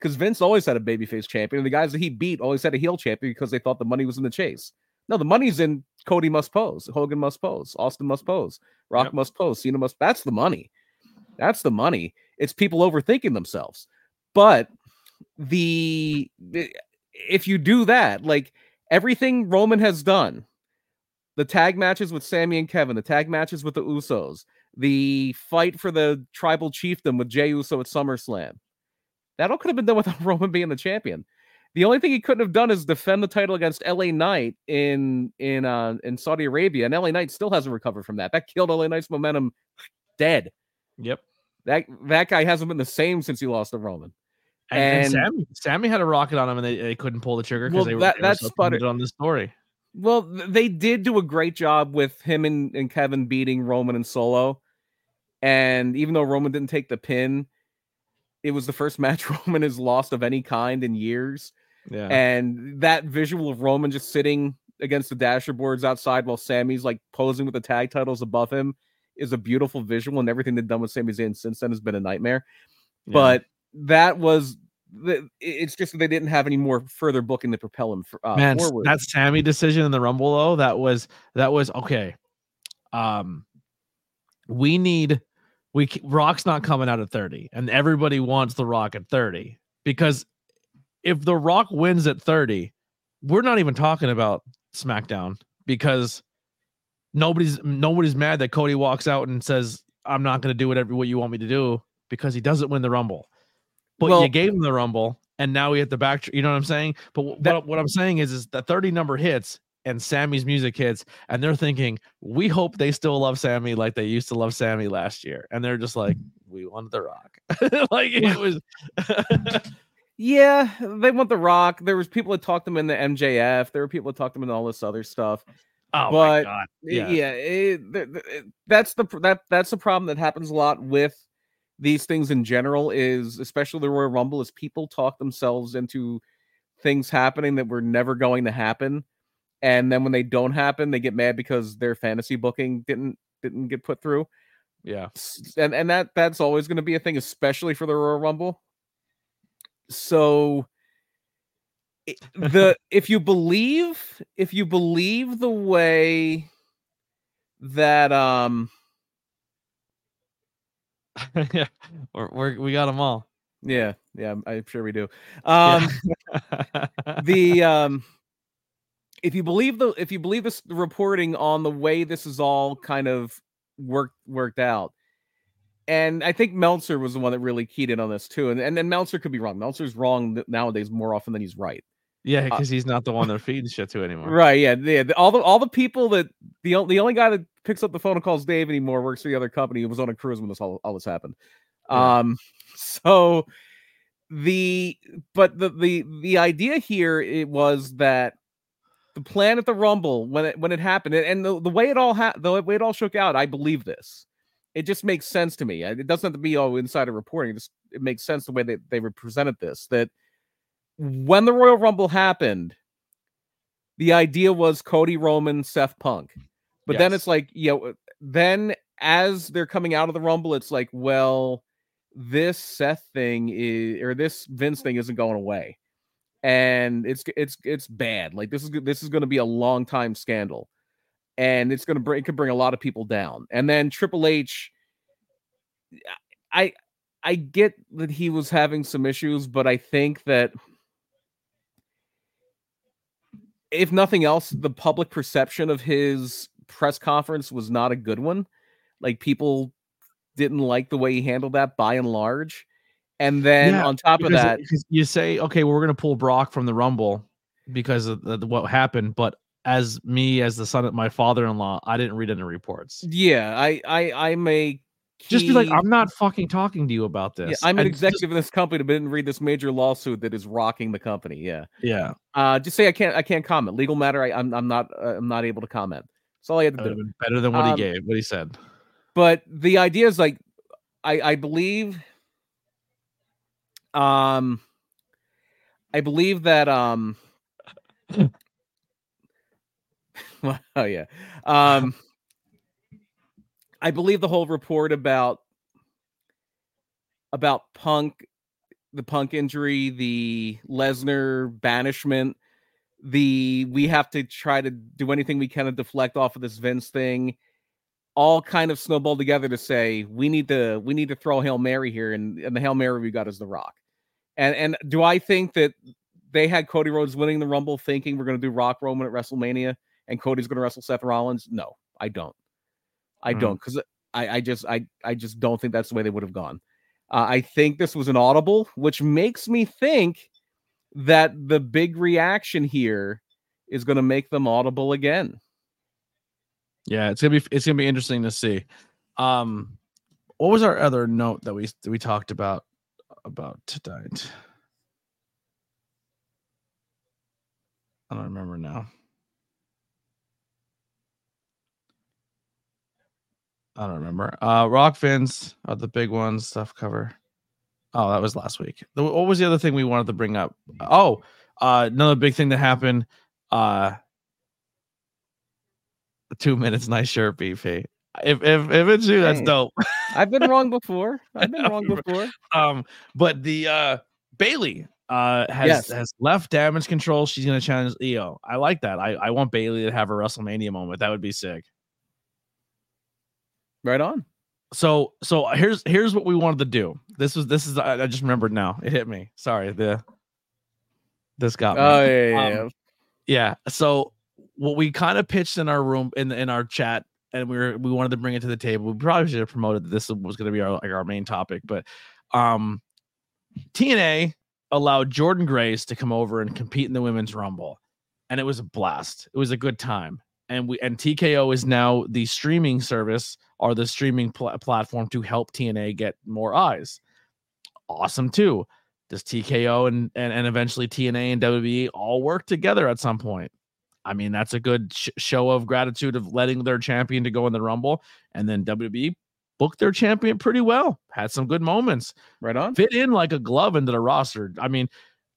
Because Vince always had a babyface champion, and the guys that he beat always had a heel champion because they thought the money was in the chase. No, the money's in Cody must pose, Hogan must pose, Austin must pose, Rock Yep. must pose, Cena must. That's the money. That's the money. It's people overthinking themselves. But the the- if you do that, like everything Roman has done, the tag matches with Sami and Kevin, the tag matches with the Usos, the fight for the tribal chiefdom with Jey Uso at SummerSlam. That all could have been done without Roman being the champion. The only thing he couldn't have done is defend the title against LA Knight in in uh in Saudi Arabia, and LA Knight still hasn't recovered from that. That killed LA Knight's momentum dead. Yep. That that guy hasn't been the same since he lost to Roman. And, and Sami, Sami had a rocket on him, and they, they couldn't pull the trigger because Well, they were, that- they that's so on the story. Well, they did do a great job with him and, and Kevin beating Roman and Solo. And even though Roman didn't take the pin, it was the first match Roman has lost of any kind in years. Yeah. And that visual of Roman just sitting against the dashboards outside while Sami's like posing with the tag titles above him is a beautiful visual. And everything they've done with Sami Zayn since then has been a nightmare. Yeah. But that was it's just that they didn't have any more further booking to propel him for, uh, Man, forward. that Sami decision in the Rumble though, that was that was okay. Um, we need we Rock's not coming out at thirty, and everybody wants the Rock at thirty because if the Rock wins at thirty, we're not even talking about SmackDown because nobody's nobody's mad that Cody walks out and says I'm not going to do whatever what you want me to do because he doesn't win the Rumble. But Well- you gave him the Rumble, and now we hit the back. You know what I'm saying? But That- what, what I'm saying is, is the 30 number hits and Sami's music hits, and they're thinking, we hope they still love Sami like they used to love Sami last year, and they're just like, we want the Rock. like it was. Yeah, they want the Rock. There was people that talked them in the MJF. There were people that talked them in all this other stuff. oh my But- god! Yeah, Yeah. it, it- that's the that that's the problem that happens a lot with these things in general. Is especially the Royal Rumble is people talk themselves into things happening that were never going to happen, and then when they don't happen, they get mad because their fantasy booking didn't didn't get put through. Yeah. And and that that's always going to be a thing, especially for the Royal Rumble. So the if you believe if you believe the way that um yeah, we're, we're, we got them all. yeah yeah I'm- sure we do um the um if you believe the if you believe this reporting on the way this is all kind of worked worked out and i think meltzer was the one that really keyed in on this too and and then meltzer could be wrong meltzer's wrong nowadays more often than he's right yeah, because he's not the one they're feeding shit to anymore. right yeah, yeah the- all the all the people that the, the only guy that picks up the phone and calls dave anymore works for the other company who was on a cruise when this all, all this happened Yeah. um so the but the the the idea here it was that the plan at the rumble when it when it happened and- and the, the way it all ha- the way it all shook out i believe this it just makes sense to me it doesn't have to be all insider reporting it just it makes sense the way that they represented this that when the royal rumble happened the idea was cody roman seth punk. But then it's like you know then as they're coming out of the rumble it's like well this Seth thing is or this Vince thing isn't going away, and it's it's it's bad. Like this is this is going to be a long time scandal, and it's going to bring it could bring a lot of people down. And then Triple H, I I get that he was having some issues, but I think that if nothing else, the public perception of his press conference was not a good one. Like people didn't like the way he handled that by and large. And then Yeah, on top of that, you say, okay, well, we're gonna pull Brock from the Rumble because of the- what happened, but as me, as the son of my father-in-law, I didn't read any reports. yeah, I I I'm a Just be like, I'm not fucking talking to you about this. yeah, I'm an And just- executive in this company, but didn't read this major lawsuit that is rocking the company. Yeah. yeah, Uh just say I can't I can't comment. Legal matter, I, I'm I'm not uh, I'm not able to comment. That's all I had to that do. better than what Um, he gave, what he said. but the idea is like I I believe um I believe that um oh yeah um I believe the whole report about about Punk the Punk injury the Lesnar banishment the we have to try to do anything we can to deflect off of this Vince thing all kind of snowballed together to say we need to we need to throw hail mary here, and, and the hail mary we got is the Rock. And and do I think that they had Cody Rhodes winning the Rumble, thinking we're going to do Rock Roman at WrestleMania, and Cody's going to wrestle Seth Rollins? No, I don't. I Mhm. don't because I I just I I just don't think that's the way they would have gone. Uh, I think this was an audible, which makes me think that the big reaction here is going to make them audible again. Yeah, it's gonna be it's gonna be interesting to see. Um, what was our other note that we that we talked about about tonight? I don't remember now. I don't remember. Uh, Rock Vince are the big ones. Stuff cover. Oh, that was last week. The- What was the other thing we wanted to bring up? Oh, uh, another big thing that happened. Uh, two minutes, nice shirt, BP. if if if it's you, that's dope. I've been wrong before. I've been wrong before. Um, but the uh Bayley uh has Yes. has left damage control. She's gonna challenge Io. I like that. I, I want Bayley to have a WrestleMania moment. That would be sick. Right on. So so here's here's what we wanted to do. This was this is I, I just remembered now. It hit me. Sorry, the this got me. Oh yeah, yeah, Um, Yeah. So what we kind of pitched in our room in in our chat, and we were we wanted to bring it to the table. We probably should have promoted that this was going to be our like our main topic, but um, TNA allowed Jordynne Grace to come over and compete in the women's rumble, and it was a blast. It was a good time, and we and TKO is now the streaming service or the streaming pl- platform to help TNA get more eyes. Awesome too. Does TKO and, and and eventually TNA and WWE all work together at some point? I mean, that's a good sh- show of gratitude of letting their champion to go in the Rumble, and then WWE booked their champion pretty well. Had some good moments, Right on. fit in like a glove into the roster. I mean,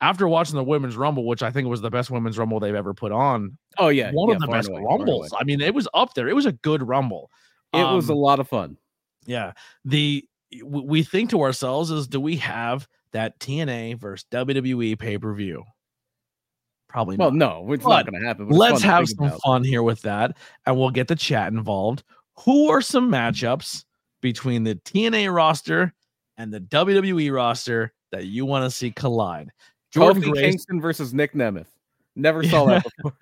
after watching the women's Rumble, which I think was the best women's Rumble they've ever put on, Oh yeah, one yeah, of the best away, Rumbles. I mean, it was up there. It was a good Rumble. It was a Um, lot of fun. yeah. The we think to ourselves is do we have that TNA versus WWE pay per view? Probably Well, not. no, it's But not going to happen. Let's have some about. fun here with that, and we'll get the chat involved. Who are some matchups between the TNA roster and the WWE roster that you want to see collide? Jordynne Grace. Kingston versus Nick Nemeth. Never saw that before.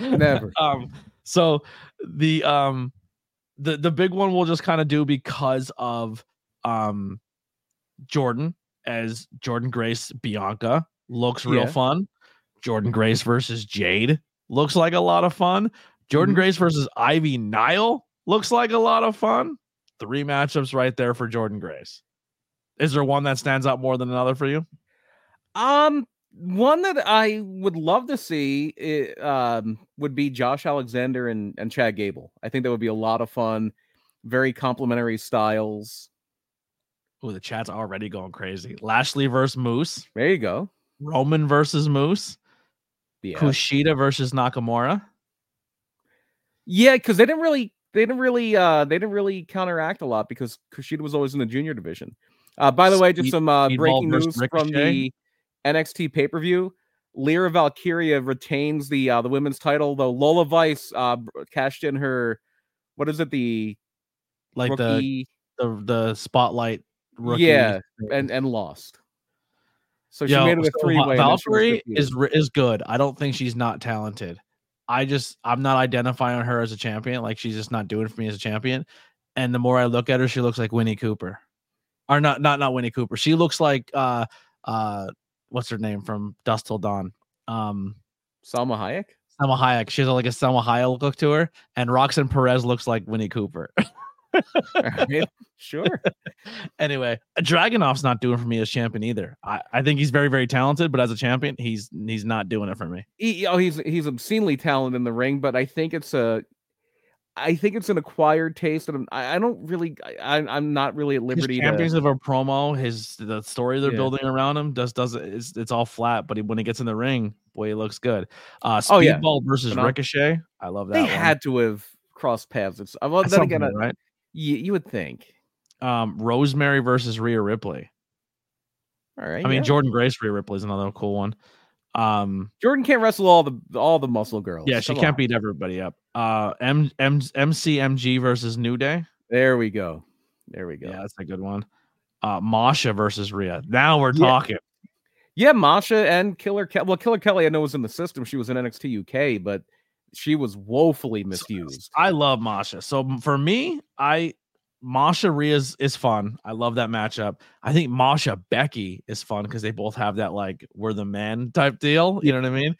Never. um so the um the the big one we'll just kind of do because of um jordan as jordynne grace bianca looks real Yeah. fun jordynne grace versus jade looks like a lot of fun jordan Mhm. grace versus ivy nile looks like a lot of fun three matchups right there for jordynne grace is there one that stands out more than another for you Um, one that I would love to see um would be Josh Alexander and and Chad Gable. I think that would be a lot of fun. Very complementary styles. oh the chat's already going crazy lashley versus moose There you go. roman versus moose Yeah, Kushida versus Nakamura. yeah, because they didn't really they didn't really uh they didn't really counteract a lot because Kushida was always in the junior division. Uh, by the way, just some uh, breaking news from the NXT pay per view. Lyra Valkyria retains the uh, the women's title, though Lola Vice uh, cashed in her what is it the Like rookie the, the the spotlight rookie. yeah and and lost. So she Yo, made it a so three way. Valkyrie is is good. I don't think she's not talented. I just I'm not identifying her as a champion. Like she's just not doing it for me as a champion. And the more I look at her, she looks like Winnie Cooper, or not not not Winnie Cooper. She looks like uh uh what's her name from Dusk Till Dawn. Um, Salma Hayek. Salma Hayek. She has like a Salma Hayek look to her, and Roxanne Perez looks like Winnie Cooper. Sure. anyway, Dragunov's not doing for me as champion either. I, I think he's very, very talented, but as a champion, he's he's not doing it for me. he, oh, he's he's obscenely talented in the ring, but I think it's a, I think it's an acquired taste, and I'm- I, I don't really, I, I'm- not really at His liberty to. champions of a promo, his the story they're Yeah. building around him does does it's, it's all flat, but he, when he gets in the ring, boy, he looks good. Uh, Speedball Oh, yeah. versus Phenomenal. Ricochet, I love that. They one. had to have crossed paths. It's, well, then again, point, uh, right? you, you would think. Um, Rosemary versus Rhea Ripley. All right. I mean, yeah. Jordynne Grace Rhea Ripley is another cool one. Um, Jordan can't wrestle all the all the muscle girls. yeah, she Come can't on. beat everybody up. Uh, M M MCMG versus New Day. There we go. There we go. Yeah, that's a good one. Uh, Masha versus Rhea. Now we're talking. Yeah. Masha and Killer Kelly. Well, Killer Kelly, I know was in the system. She was in NXT UK, but she was woefully misused. I love Masha. So for me, I Masha Rhea is, is fun. I love that matchup. I think Masha Becky is fun because they both have that like we're the men type deal. You know what I mean?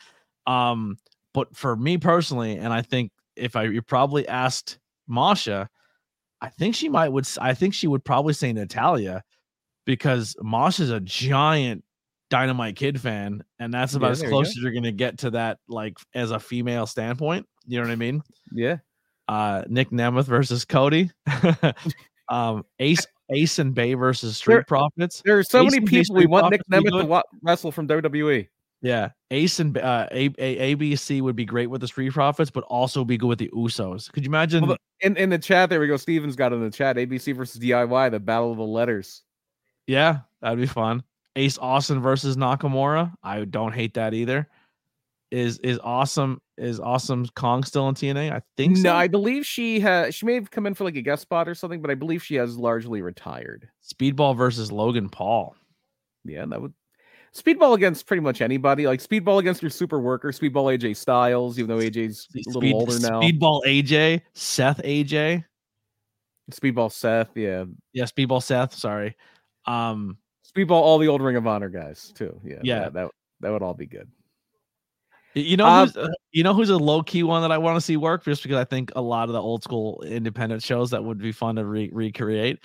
Um, but for me personally, and I think if I you probably asked Masha, I think she might would I think she would probably say Natalya because Masha's a giant Dynamite Kid fan, and that's about Yeah, as there you close as you're gonna get to that, like as a female standpoint. You know what I mean? Yeah. uh Nick Nemeth versus Cody. um Ace Ace and Bey versus Street There- Profits. There are so Ace many people we want Nick Nemeth to wrestle from. WWE. Yeah, Ace and uh, A- A- ABC would be great with the Street Profits, but also be good with the Usos. Could you imagine? Well, In in the chat, there we go. Steven's got in the chat. ABC versus DIY, the battle of the letters. yeah, that'd be fun. Ace Austin versus Nakamura. I don't hate that either. Is is awesome? Is awesome Kong still in TNA? I think so. No, I believe she has. She may have come in for like a guest spot or something, but I believe she has largely retired. Speedball versus Logan Paul. Yeah, that would speedball against pretty much anybody. Like speedball against your super worker, speedball AJ Styles, even though AJ's a little Speed- older now. Speedball AJ, Seth AJ. Speedball Seth, yeah. Yeah, Speedball Seth. Sorry. Um, Speedball all the old Ring of Honor guys too. Yeah, Yeah. that that, that would all be good. you know, who's, uh, you know who's a low key one that I want to see work just because I think a lot of the old school independent shows that would be fun to re- recreate,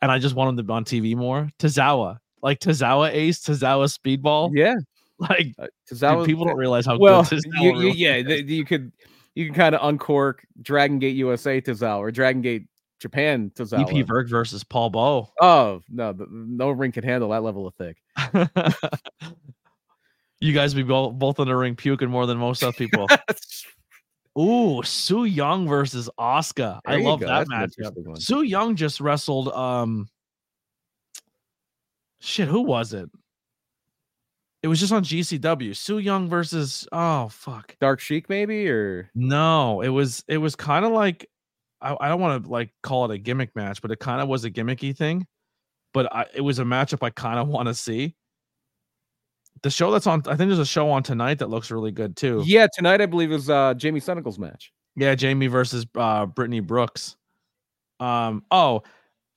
and I just want them to be on TV more. Tozawa, like Tozawa Ace, Tozawa Speedball. Yeah, Like because dude, people don't realize how well, good Tozawa you, really yeah, th- you could you can kind of uncork Dragon Gate USA Tozawa or Dragon Gate Japan Tozawa. EP Berg versus Paul Bow. Oh no, no ring can handle that level of thick. you guys be both both in the ring puking more than most other people. Ooh, Su Yung versus Oscar. I love go, that that's an match. Su Yung just wrestled um shit, who was it? It was just on GCW. Su Yung versus oh fuck. Dark Sheik maybe or No, it was it was kind of like I, I don't want to like call it a gimmick match, but it kind of was a gimmicky thing. But I, it was a matchup I kind of want to see. The show that's on, I think there's a show on tonight that looks really good too. yeah tonight I believe is uh Jamie Senegal's match. Yeah, Jamie versus uh Brittany Brooks. Um oh,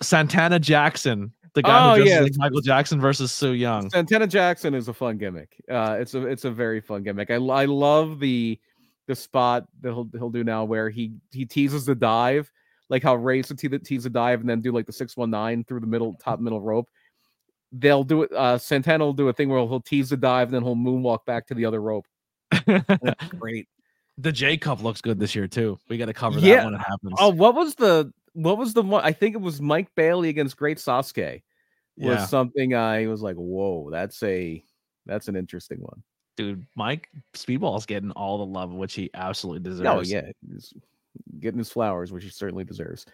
Santana Jackson, the guy Oh, who dresses yeah. like Michael Jackson versus Su Yung. Santana Jackson is a fun gimmick. Uh, it's a it's a very fun gimmick. I I love the the spot that he'll he'll do now where he he teases the dive, like how Ray used to te- tease the dive and then do like the six one nine through the middle top middle rope. They'll do it. Uh, Santana will do a thing where he'll tease the dive and then he'll moonwalk back to the other rope. Great. the J Cup looks good this year too. We got to cover Yeah. that when it happens. Oh, what was the what was the one? I think it was Mike Bailey against Great Sasuke. Was yeah, something I was like, whoa, that's a that's an interesting one. dude, Mike Speedball's getting all the love which he absolutely deserves. Oh yeah, he's getting his flowers, which he certainly deserves.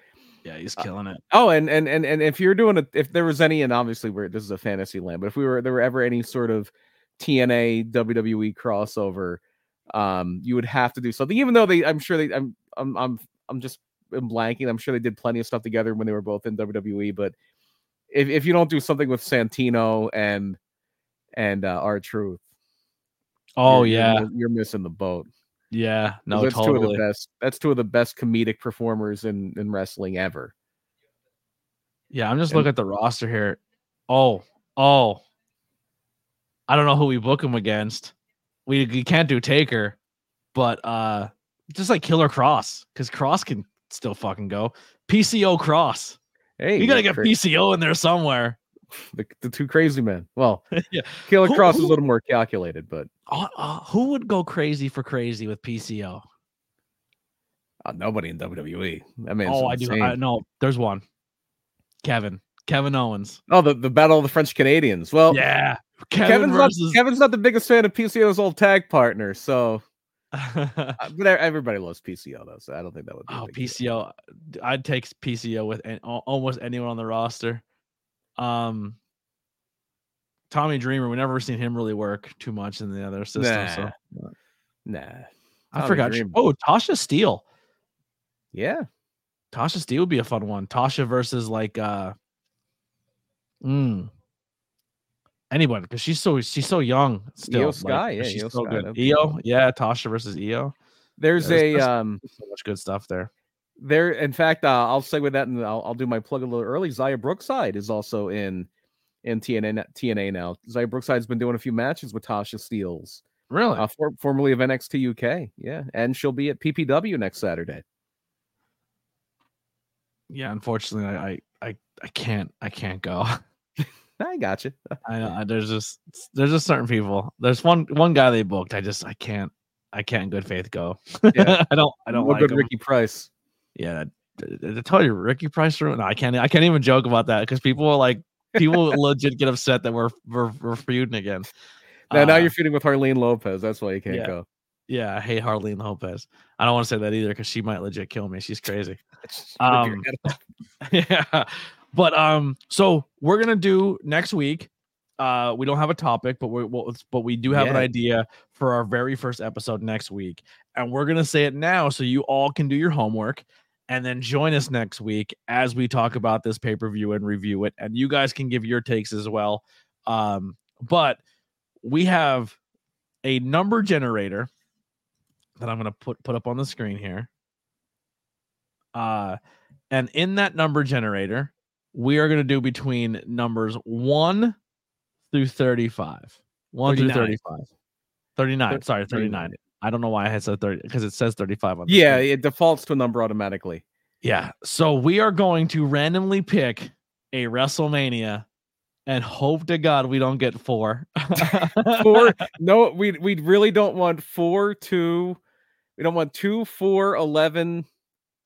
yeah, he's Uh, killing it. Oh, and and and and if you're doing a, if there was any, and obviously we're this is a fantasy land, but if we were there were ever any sort of TNA WWE crossover, um, you would have to do something. Even though they, I'm sure they, I'm I'm I'm I'm just I'm blanking. I'm sure they did plenty of stuff together when they were both in WWE, but if if you don't do something with Santino and and uh, R-Truth, Oh you're- yeah, you're, you're missing the boat. yeah. No, that's two of the totally. best. That's two of the best comedic performers in in wrestling ever. Yeah, I'm just And- looking at the roster here. Oh, oh. I don't know who we book him against. We, we can't do Taker, but uh just like Killer Kross, because Kross can still fucking go. PCO Kross. Hey, You gotta get cra- PCO in there somewhere. the, the two crazy men. Well, Yeah. Killer Who- Kross is a little more calculated, but Uh, uh, who would go crazy for crazy with PCO? uh, nobody in WWE. I mean, oh, I do. I, no, there's one. Kevin. Kevin Owens. Oh, the, the battle of the French Canadians. Well, yeah. Kevin Kevin's versus. not Kevin's not the biggest fan of PCO's old tag partner, so uh, but everybody loves PCO though, so I don't think that would be. a Oh, big deal. PCO. I'd take PCO with an, almost anyone on the roster. Um, Tommy Dreamer. We never seen him really work too much in the other system. So Nah, I Tommy forgot. Dreamer. Oh, Tasha Steelz. yeah, Tasha Steelz would be a fun one. Tasha versus like uh, mm, anyone because she's so she's so young still. like, Sky, yeah, she's Io so Sky, good. Io, yeah, Tasha versus Io. there's There's- a there's- um. So much good stuff there. There, in fact, uh, I'll segue with that, and I'll, I'll do my plug a little early. Xia Brookside is also in in TNA TNA now. Xia Brookside's been doing a few matches with Tasha Steeles, Really? uh, for, formerly of NXT UK. Yeah, and she'll be at PPW next Saturday. yeah. Unfortunately, I, I I I can't I can't go. I got you. I know there's just there's just certain people. There's one one guy they booked. I just I can't I can't in good faith go. Yeah. I don't I don't no like good. Ricky Price. Yeah, did I tell you Ricky Price? No, I can't. I can't even joke about that because people are like, people legit get upset that we're we're, we're feuding again. Now, now Uh, you're feuding with Harlene Lopez. That's why you can't yeah. go. yeah, I hate Harlene Lopez. I don't want to say that either because she might legit kill me. She's crazy. Um, yeah. But um, so we're gonna do next week. Uh, we don't have a topic, but we but we do have an idea for our very first episode next week, and we're gonna say it now so you all can do your homework, and then join us next week as we talk about this pay per view and review it, and you guys can give your takes as well. Um, but we have a number generator that I'm gonna put put up on the screen here. Uh, and in that number generator, we are going to do between numbers 1 through 35. 1 through 39. 35. 39. Thir- Sorry, 39. I don't know why I had said 30 because it says 35 on the Yeah, screen. it defaults to a number automatically. Yeah. So we are going to randomly pick a WrestleMania and hope to God we don't get four. Four. no, we we really don't want four, two. We don't want two, four, eleven,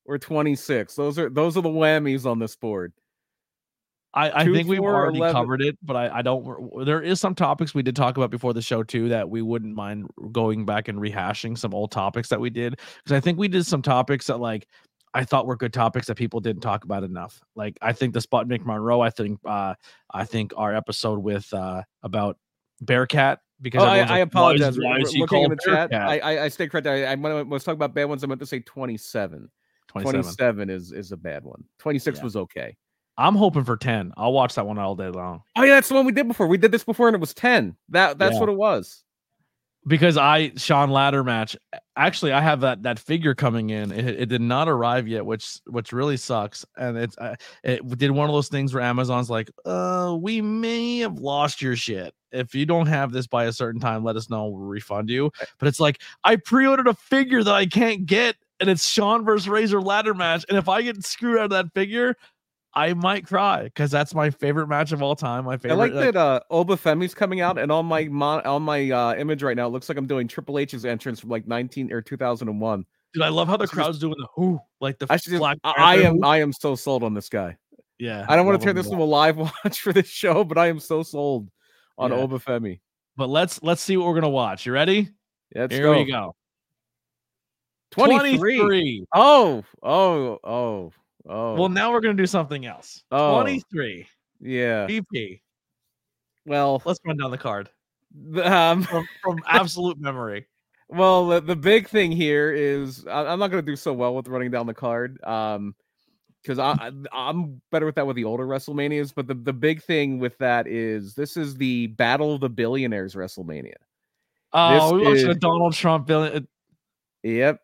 or twenty six. Those are those are the whammies on this board. I, I Two, think we've four, already 11. covered it, but I, I don't. There is some topics we did talk about before the show too that we wouldn't mind going back and rehashing some old topics that we did because I think we did some topics that like I thought were good topics that people didn't talk about enough. Like I think the Sputnik Monroe. I think uh I think our episode with uh about Bearcat because Oh, I, everyone's I like, why is- apologize. why is he Looking in the called chat, I, I I stay corrected. I, I I was talking about bad ones. I meant to say twenty seven. 27. 27 is is a bad one. 26 Yeah. was okay. I'm hoping for 10. I'll watch that one all day long. Oh yeah, that's the one we did before. We did this before and it was 10. That that's Yeah. what it was. because I Shawn ladder match. Actually, I have that that figure coming in. It, it did not arrive yet, which which really sucks. And it's uh, it did one of those things where Amazon's like, uh, we may have lost your shit. If you don't have this by a certain time, let us know. We'll refund you. But it's like I pre-ordered a figure that I can't get, and it's Shawn versus Razor ladder match. And if I get screwed out of that figure. I might cry because that's my favorite match of all time. My favorite. I like like- that uh Oba Femi's coming out and on my mon- on my uh image right now it looks like I'm doing Triple H's entrance from like 19 or 2001. Dude, I love how the should just- crowd's doing the who, like the I just, I, I am who. I am so sold on this guy. Yeah, I don't want to turn this into a live watch for this show, but I am so sold on Yeah. Oba Femi. But let's let's see what we're gonna watch. You ready? Let's Here go. we go. 23. 23. Oh, oh, oh, oh. Well, now we're gonna do something else. Oh. 23. yeah. BP. Well, Let's run down the card um, from, from absolute memory. Well, the, the big thing here is I, I'm not going to do so well with running down the card, um, because I, I I'm better with that with the older WrestleManias. But the the big thing with that is this is the Battle of the Billionaires WrestleMania. Oh, we watched is- a Donald Trump villain. Yep.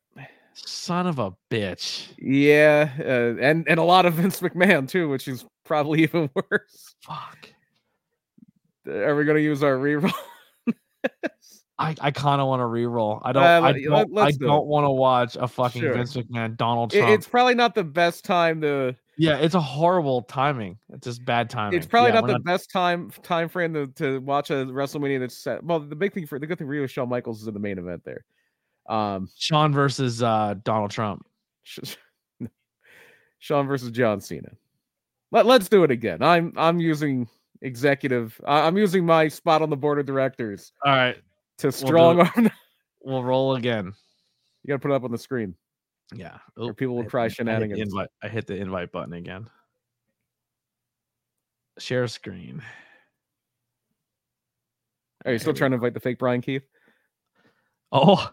Son of a bitch. Yeah, uh, and and a lot of Vince McMahon too, which is probably even worse. Fuck. Are we going to use our reroll? I, I kind of want to re-roll. I don't. Uh, I don't, I do don't want to watch a fucking Sure. Vince McMahon Donald It- Trump. it's probably not the best time to. yeah, it's a horrible timing. It's just bad timing. It's probably Yeah, not the best time time frame to, to watch a WrestleMania that's set. Well, the big thing for the good thing for you is Shawn Michaels is in the main event there. Um, Shawn versus uh, Donald Trump. Shawn versus John Cena. Let, let's do it again. I'm I'm using executive. I'm using my spot on the board of directors All right, to strong arm. we'll roll again. You got to put it up on the screen, Yeah. or people will cry the- I hit shenanigans. invite. I hit the invite button again. Share screen. Are you still trying to invite the fake Bryan Keith? Oh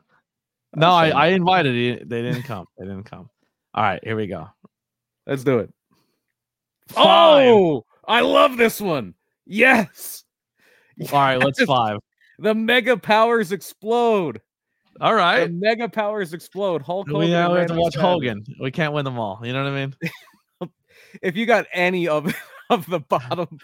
no, I. I invited you. They didn't come. They didn't come. All right, here we go. Let's do it. Five. Oh, I love this one. Yes, All right, let's five. the mega powers explode. All right. The mega powers explode. Hulk Hogan. We, now we have to watch Savage. Hogan. We can't win them all. You know what I mean? If you got any of of the bottom,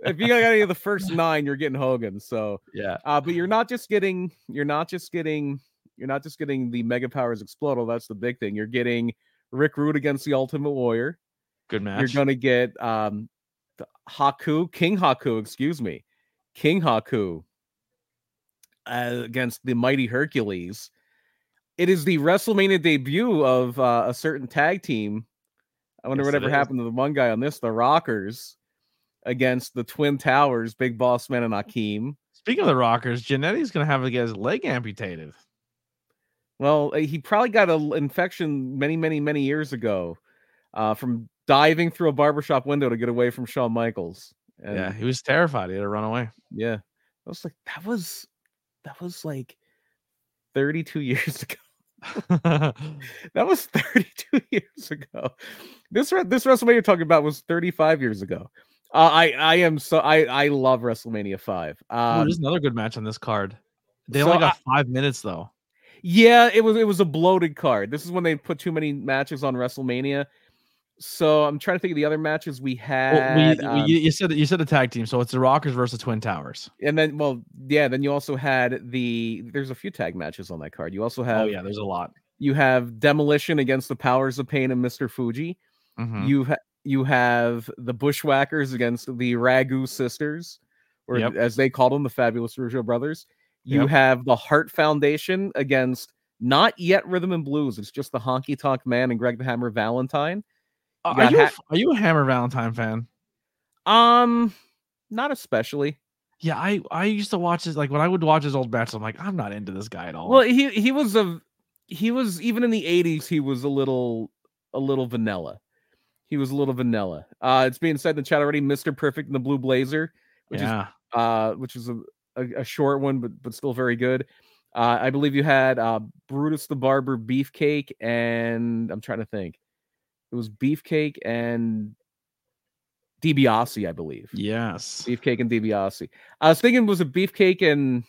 if you got any of the first nine, you're getting Hogan. So, Yeah. uh, but you're not just getting, you're not just getting, you're not just getting the mega powers explode. Oh, that's the big thing. You're getting Rick Rude against the Ultimate Warrior. Good match. You're gonna get um the Haku, King Haku, excuse me, King Haku uh, against the Mighty Hercules. It is the WrestleMania debut of uh, a certain tag team. I wonder Yes, whatever happened to the one guy on this, the Rockers, against the Twin Towers, Big Boss Man and Akeem. Speaking of the Rockers, Jannetty's gonna have to get his leg amputated. Well, he probably got an infection many, many, many years ago uh, from diving through a barbershop window to get away from Shawn Michaels. And yeah, he was terrified. He had to run away. yeah, I was like, that was that was like 32 years ago. That was 32 years ago. This re- this WrestleMania you're talking about was 35 years ago. Uh, I I am so I I love WrestleMania five. Um, there's another good match on this card. They so only got five minutes though. Yeah, it was it was a bloated card. This is when they put too many matches on WrestleMania. So I'm trying to think of the other matches we Well, had. we- um, you, you said you said a tag team, so it's the Rockers versus Twin Towers. and then well, yeah, then you also had the there's a few tag matches on that card. You also have Oh yeah, there's a lot. you have Demolition against the Powers of Pain and Mr. Fuji. Mhm. You ha- you have the Bushwhackers against the Ragu Sisters, or Yep. as they called them, the Fabulous Rougeau Brothers. You Yep. have the Heart Foundation against not yet Rhythm and Blues. It's just the Honky Tonk Man and Greg the Hammer Valentine. Uh, are you a ha- f- are you a Hammer Valentine fan? Um, not especially. Yeah, I I used to watch his like when I would watch his old matches. I'm like, I'm not into this guy at all. Well, he he was a he was even in the '80s. He was a little a little vanilla. He was a little vanilla. Uh, it's being said in the chat already. Mister Perfect in the Blue Blazer, which yeah, is uh, which is a, a, a short one, but but still very good. Uh, I believe you had uh, Brutus the Barber Beefcake, and I'm trying to think. It was Beefcake and DiBiase, I believe. yes, Beefcake and DiBiase. I was thinking was it Beefcake and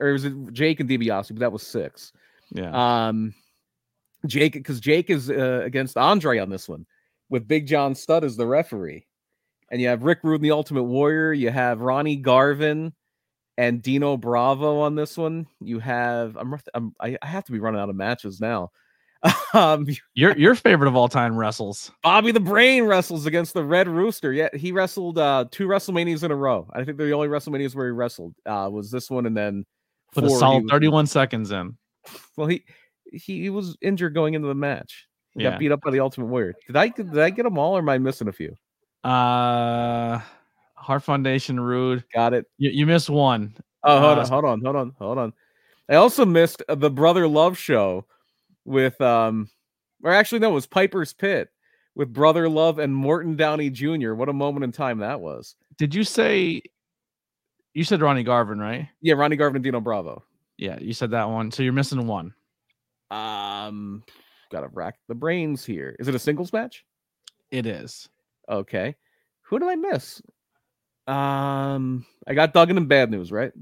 or was it Jake and DiBiase? But that was six. yeah. Um, Jake, because Jake is uh, against Andre on this one, with Big John Studd as the referee, and you have Rick Rude, the Ultimate Warrior. You have Ronnie Garvin and Dino Bravo on this one. You have I'm, I'm I have to be running out of matches now. um, your your favorite of all time wrestles. Bobby the Brain wrestles against the Red Rooster. Yeah, he wrestled uh two WrestleManias in a row. I think the only WrestleManias where he wrestled uh was this one, and then Put a he solid was- 31 seconds in. Well, he he was injured going into the match. He Yeah. got beat up by the Ultimate Warrior. Did I did I get them all, or am I missing a few? Uh, Heart Foundation, Rude. Got it. You, you missed one. Oh, hold Uh, on, hold on, hold on, hold on. I also missed uh, the Brother Love show with um, or actually no, it was Piper's Pit with Brother Love and Morton Downey Jr. What a moment in time that was. Did you say? You said Ronnie Garvin, right? Yeah, Ronnie Garvin and Dino Bravo. Yeah, you said that one. So you're missing one. Um, gotta rack the brains here. Is it a singles match? It is. Okay. Who did I miss? Um, I got Duggan and Bad News, right?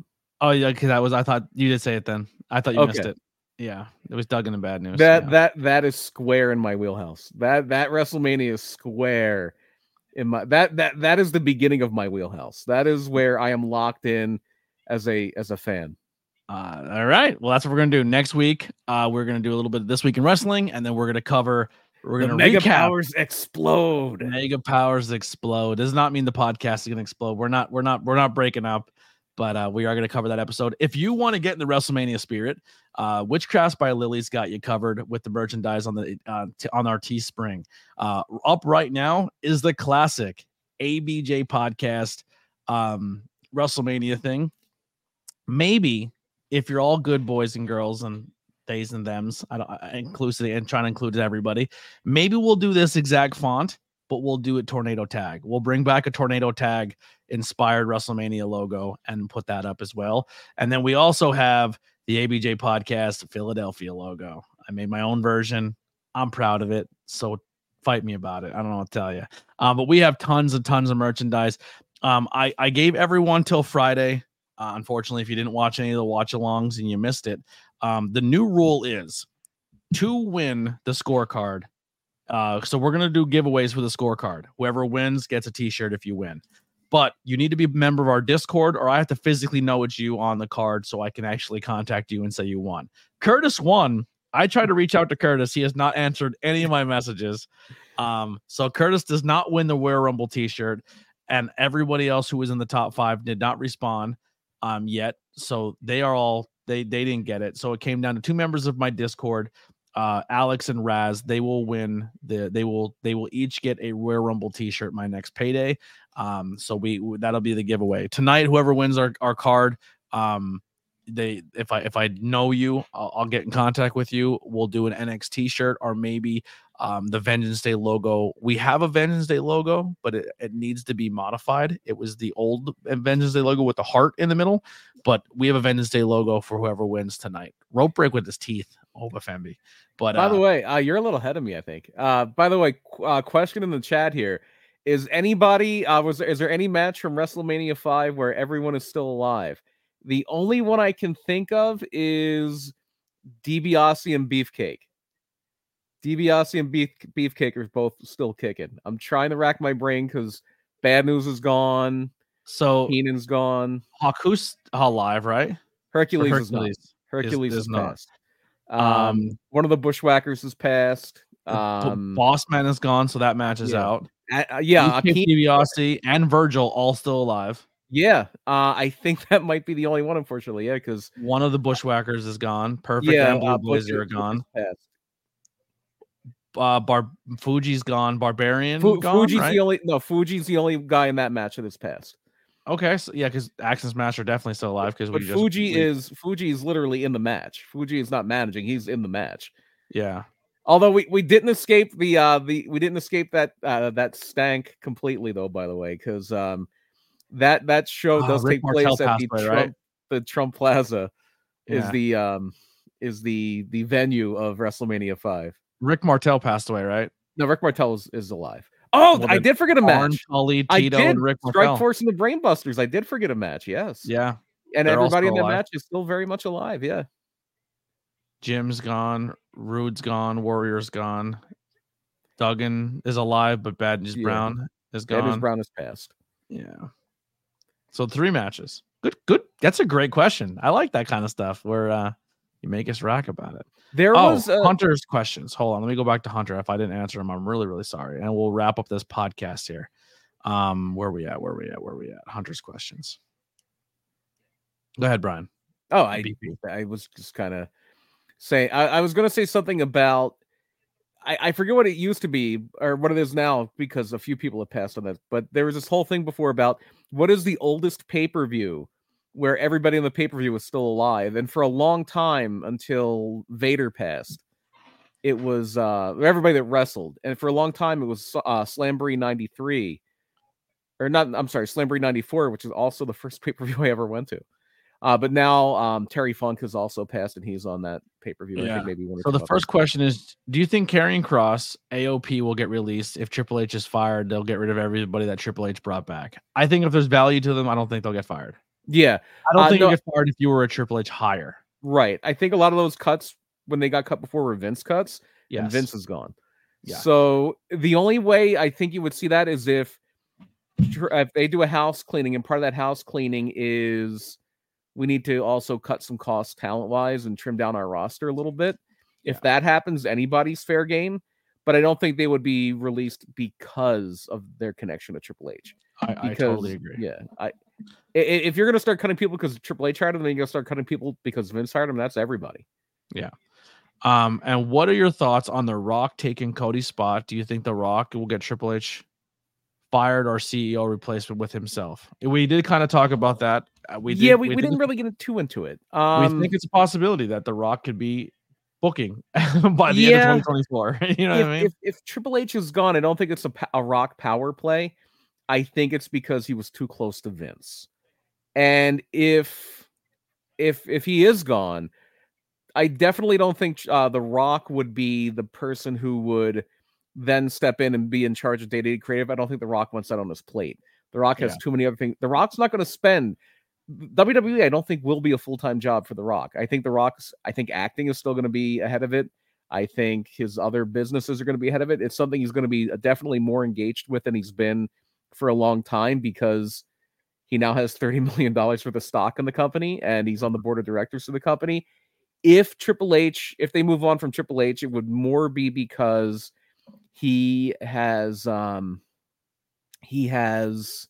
Oh yeah, because that was. I thought you did say it then. I thought you missed it. Yeah, it was Duggan and Bad News. That yeah. that that is square in my wheelhouse. That that WrestleMania is square in my that that that is the beginning of my wheelhouse. That is where I am locked in as a as a fan. Uh, all right. Well, that's what we're gonna do next week. Uh, we're gonna do a little bit of this week in wrestling, and then we're gonna cover. We're gonna mega recap. powers explode. Mega powers explode. Does not mean the podcast is gonna explode. We're not. We're not. We're not breaking up. But uh, we are going to cover that episode. If you want to get in the WrestleMania spirit, uh, Witchcrafts by Lily's got you covered with the merchandise on the uh, t- on our Teespring. Uh, up right now is the classic ABJ podcast um, WrestleMania thing. Maybe if you're all good boys and girls and theys and thems, I don't I inclusive and trying to include everybody. Maybe we'll do this exact font, but we'll do it tornado tag. We'll bring back a tornado tag inspired WrestleMania logo and put that up as well. And then we also have the ABJ podcast Philadelphia logo. I made my own version. I'm proud of it. So fight me about it. I don't know what to tell you. Um, but we have tons and tons of merchandise. Um, I, I gave everyone till Friday. Uh, unfortunately, if you didn't watch any of the watch alongs and you missed it, um, the new rule is to win the scorecard. Uh, so we're gonna do giveaways for the scorecard. Whoever wins gets a T-shirt if you win. But you need to be a member of our Discord, or I have to physically know it's you on the card so I can actually contact you and say you won. Curtis won. I tried to reach out to Curtis. He has not answered any of my messages. Um, so Curtis does not win the Wear Rumble T-shirt, and everybody else who was in the top five did not respond um yet. So they are all they they didn't get it. So it came down to two members of my Discord, uh Alex and Raz. They will win the they will they will each get a Royal Rumble t-shirt my next payday. Um so we that'll be the giveaway. Tonight whoever wins our our card Um, they if I if I know you, I'll, I'll get in contact with you. We'll do an NXT shirt or maybe um, the Vengeance Day logo. We have a Vengeance Day logo, but it, it needs to be modified. It was the old Vengeance Day logo with the heart in the middle, but we have a Vengeance Day logo for whoever wins tonight. Rope break with his teeth, Oba Femi. But By uh, the way, uh, you're a little ahead of me, I think. Uh, by the way, qu- uh, question in the chat here: Is anybody uh, was there, is there any match from WrestleMania Five where everyone is still alive? The only one I can think of is DiBiase and Beefcake. DiBiase and Beef Beefcake are both still kicking. I'm trying to rack my brain because Bad News is gone, so Heenan's gone, Haku's alive, right? For Hercules, is not. Hercules is is, not. passed. Um, Um, one of the Bushwhackers is passed. Um, Boss Man is gone, so that match is yeah. out. uh, yeah, Akeem- DiBiase, and Virgil all still alive. Yeah, uh, I think that might be the only one, unfortunately. Yeah, because One of the Bushwhackers is gone. Perfect yeah, and Blue uh, Blazer are gone. Uh, Bar Fuji's gone. Barbarian Fu- gone. Fuji's right? the only no. Fuji's the only guy in that match that is passed. Okay, so yeah, because Axe Smash are definitely still alive because we But just Fuji we- is Fuji is literally in the match. Fuji is not managing; he's in the match. yeah. Although we, we didn't escape the uh the we didn't escape that uh that stank completely though. By the way, because um that that show Ah, does Rick take Martel place at the away, Trump right? the Trump Plaza is Yeah. the um is the the venue of WrestleMania five. Rick Martel passed away, right? No, Rick Martel is, is alive. Oh, Well, I did forget a match. Tully, I did. and Rick Strike Force and the Brainbusters. I did forget a match. Yes. Yeah, And everybody in alive. match is still very much alive. Yeah. Jim's gone. Rude's gone. Warrior's gone. Duggan is alive, but Bad News Yeah. Brown is gone. Bad News. Brown is passed. Yeah. So three matches. Good, good. That's a great question. I like that kind of stuff where uh you make us rack about it. There oh, was uh, Hunter's questions. Hold on, let me go back to Hunter. If I didn't answer him, I'm really, really sorry. And we'll wrap up this podcast here. Um, where we at? Where we at? Where we at? Hunter's questions. Go ahead, Brian. Oh, I BP. I was just kind of saying I, I was going to say something about I, I forget what it used to be or what it is now because a few people have passed on that. But there was this whole thing before about what is the oldest pay per view where everybody in the pay per view was still alive, and for a long time until Vader passed, it was uh everybody that wrestled, and for a long time it was uh Slamboree '93. Or not, I'm sorry, Slamboree 94, which is also the first pay per view I ever went to. Uh, but now um, Terry Funk has also passed, and he's on that pay per view. I Yeah. think maybe So the first question is: Do you think Karrion Kross AOP will get released if Triple H is fired? They'll get rid of everybody that Triple H brought back. I think if there's value to them, I don't think they'll get fired. Yeah, I don't Uh, think no- you'll get fired if you were a Triple H hire. right. I think a lot of those cuts when they got cut before were Vince cuts, Yes. and Vince is gone. Yeah. So the only way I think you would see that is if if they do a house cleaning, and part of that house cleaning is we need to also cut some costs talent wise and trim down our roster a little bit. If that happens, anybody's fair game. But I don't think they would be released because of their connection to Triple H. I, I totally agree. yeah, I if you're gonna start cutting people because Triple H hired them, then you're gonna start cutting people because Vince hired them. That's everybody. Yeah. Um, and what are your thoughts on The Rock taking Cody's spot? Do you think The Rock will get Triple H fired or CEO replacement with himself? We did kind of talk about that. Uh, We did, yeah, we, we, did- didn't really get too into it. We Um, think it's a possibility that The Rock could be booking by the Yeah. end of 2024. you know if, what I mean? if if Triple H is gone, I don't think it's a, a Rock power play. I think it's because he was too close to Vince. And if if if he is gone, I definitely don't think uh, the Rock would be the person who would then step in and be in charge of day-to-day creative. I don't think the Rock wants that on his plate. The Rock has Yeah. too many other things. The Rock's not going to spend WWE. I don't think will be a full-time job for the Rock. I think the Rock's. I think acting is still going to be ahead of it. I think his other businesses are going to be ahead of it. It's something he's going to be uh, definitely more engaged with than he's been for a long time because he now has $30 million worth of stock in the company and he's on the board of directors of the company. If Triple H, if they move on from Triple H, it would more be because he has um he has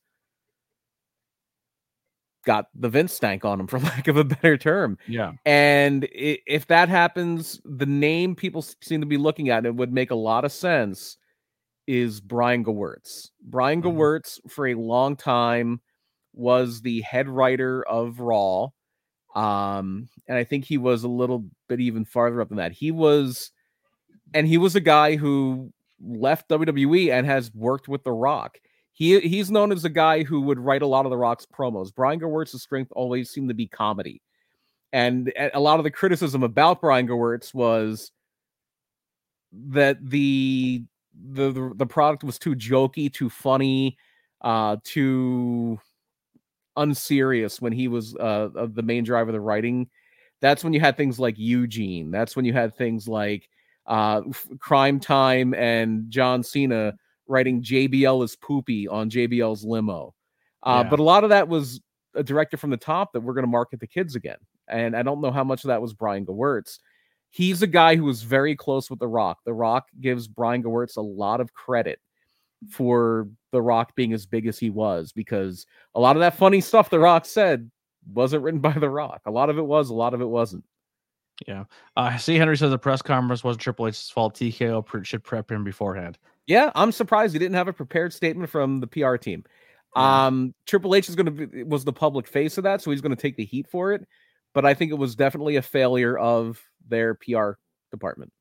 got the Vince stank on him for lack of a better term. yeah. And if that happens, the name people seem to be looking at, it would make a lot of sense, is Brian Gewirtz. Brian Mhm. Gewirtz, for a long time, was the head writer of Raw. Um, and I think he was a little bit even farther up than that. He was, and he was a guy who left WWE and has worked with The Rock. He he's known as a guy who would write a lot of The Rock's promos. Brian Gewirtz's strength always seemed to be comedy, and a lot of the criticism about Brian Gewirtz was that the the the, the product was too jokey, too funny, uh, too unserious when he was uh, the main driver of the writing. That's when you had things like Eugene. That's when you had things like uh, Crime Time and John Cena writing JBL is poopy on JBL's limo. Uh, yeah. But a lot of that was a director from the top that we're going to market the kids again. And I don't know how much of that was Brian Gewirtz. He's a guy who was very close with The Rock. The Rock gives Brian Gewirtz a lot of credit for The Rock being as big as he was because a lot of that funny stuff The Rock said wasn't written by The Rock. A lot of it was, a lot of it wasn't. Yeah. Uh, see, Henry says the press conference wasn't Triple H's fault. TKO should prep him beforehand. Yeah, I'm surprised he didn't have a prepared statement from the PR team. Um, Triple H is going to be was the public face of that, so he's going to take the heat for it. But I think it was definitely a failure of their PR department.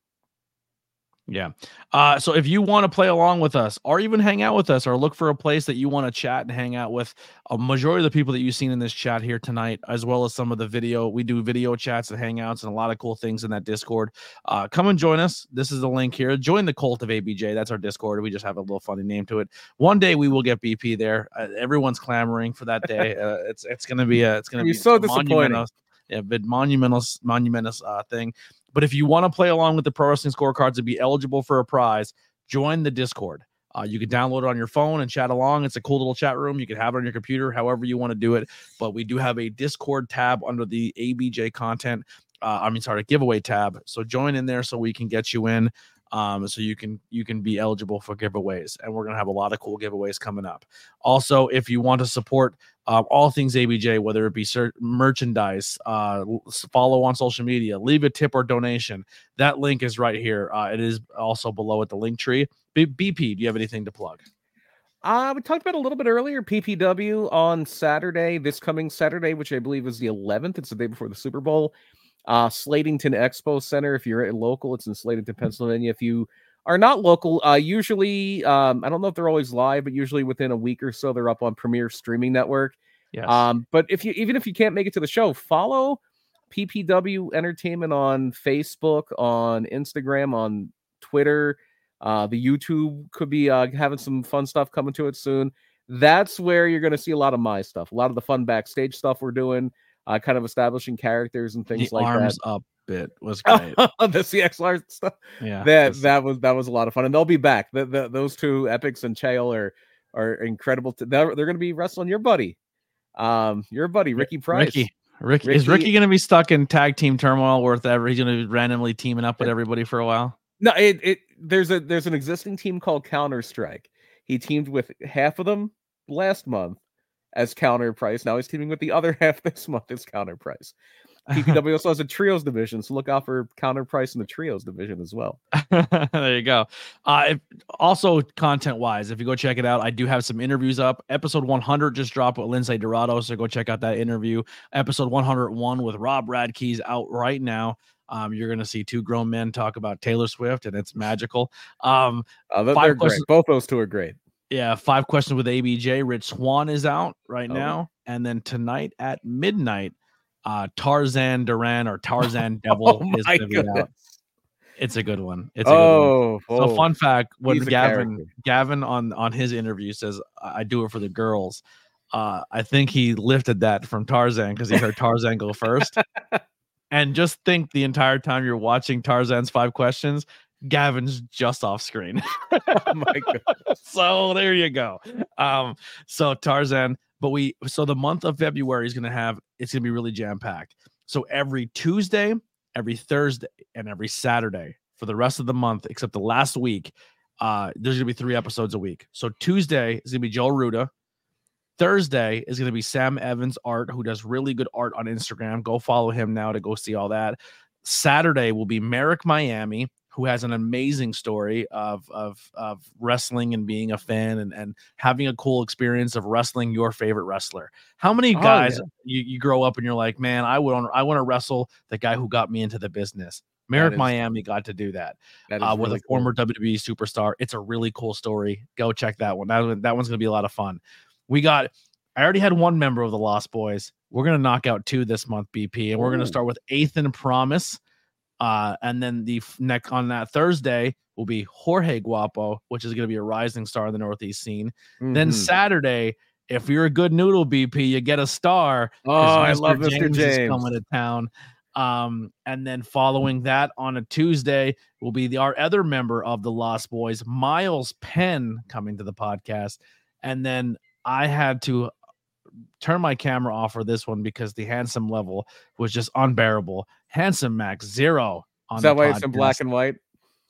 Yeah. Uh, so if you want to play along with us or even hang out with us or look for a place that you want to chat and hang out with a majority of the people that you've seen in this chat here tonight, as well as some of the video, we do video chats and hangouts and a lot of cool things in that Discord. Uh, come and join us. This is the link here. Join the cult of ABJ. That's our Discord. We just have a little funny name to it. One day we will get BP there. Uh, everyone's clamoring for that day. Uh, it's it's gonna be a it's gonna be so disappointing. Yeah, but monumental monumental uh, thing. But if you want to play along with the pro wrestling scorecards and be eligible for a prize, join the Discord. Uh, you can download it on your phone and chat along. It's a cool little chat room. You can have it on your computer, however you want to do it. But we do have a Discord tab under the ABJ content. Uh, I mean, sorry, giveaway tab. So join in there so we can get you in um, so you can you can be eligible for giveaways and we're going to have a lot of cool giveaways coming up also if you want to support uh, all things abj whether it be cert- merchandise uh, follow on social media leave a tip or donation that link is right here uh, it is also below at the link tree B- bp do you have anything to plug uh, we talked about a little bit earlier PPW on Saturday, this coming Saturday, which I believe is the 11th. It's the day before the Super Bowl. Uh, Slatington Expo Center. If you're local, it's in Slatington, Pennsylvania. If you are not local, uh, usually um, I don't know if they're always live, but usually within a week or so they're up on Premier Streaming Network. Yes. Um, but if you even if you can't make it to the show, follow PPW Entertainment on Facebook, on Instagram, on Twitter. Uh, the YouTube could be uh, having some fun stuff coming to it soon. That's where you're going to see a lot of my stuff, a lot of the fun backstage stuff we're doing uh, kind of establishing characters and things the like arms that. up bit was great. the CXR stuff. Yeah, that that was that was a lot of fun, and they'll be back. The, the, those two epics and Chael are are incredible. To, they're they're going to be wrestling your buddy, um, your buddy Ricky Price. Ricky. Ricky, Ricky is Ricky going to be stuck in tag team turmoil worth ever? He's going to be randomly teaming up with everybody for a while. No, it, it there's a there's an existing team called Counter Strike. He teamed with half of them last month, as counter price. Now he's teaming with the other half this month as counter price. PPW also has a trios division, so look out for counter price in the trios division as well. there you go. Uh, if, also, content wise, if you go check it out, I do have some interviews up. Episode 100 just dropped with Lindsay Dorado, so go check out that interview. Episode 101 with Rob Radke's out right now. Um, you're going to see two grown men talk about Taylor Swift, and it's magical. Um, uh, they're great. Both those two are great. Yeah, five questions with ABJ. Rich Swann is out right oh. now, and then tonight at midnight, uh, Tarzan Duran or Tarzan Devil oh is going to be out. It's a good one. It's a oh, good one. So, oh. fun fact: when Gavin Gavin on on his interview says, "I do it for the girls," uh, I think he lifted that from Tarzan because he heard Tarzan go first. and just think the entire time you're watching Tarzan's five questions, Gavin's just off screen. oh my god. so there you go. Um, so Tarzan, but we so the month of February is gonna have it's gonna be really jam-packed. So every Tuesday, every Thursday, and every Saturday for the rest of the month, except the last week, uh, there's gonna be three episodes a week. So Tuesday is gonna be Joe Ruda. Thursday is going to be Sam Evans art, who does really good art on Instagram. Go follow him now to go see all that. Saturday will be Merrick Miami, who has an amazing story of of of wrestling and being a fan and and having a cool experience of wrestling your favorite wrestler. How many Oh, guys yeah. you, you grow up and you're like, man, I would I want to wrestle the guy who got me into the business. Merrick is- Miami got to do that That uh, with really a cool. former WWE superstar. It's a really cool story. Go check that one. That, that one's going to be a lot of fun. We got, I already had one member of the Lost Boys. We're going to knock out two this month, BP, and we're going to start with Ethan Promise. Uh, and then the f- neck on that Thursday will be Jorge Guapo, which is going to be a rising star in the Northeast scene. Then Mhm. Saturday, if you're a good noodle BP, you get a star. oh, I love Mr. is James. coming to town. Um, and then following that on a Tuesday will be the our other member of the Lost Boys, Miles Penn, coming to the podcast. And then I had to turn my camera off for this one because the handsome level was just unbearable. Handsome Max zero. On Is that why it's in black and white?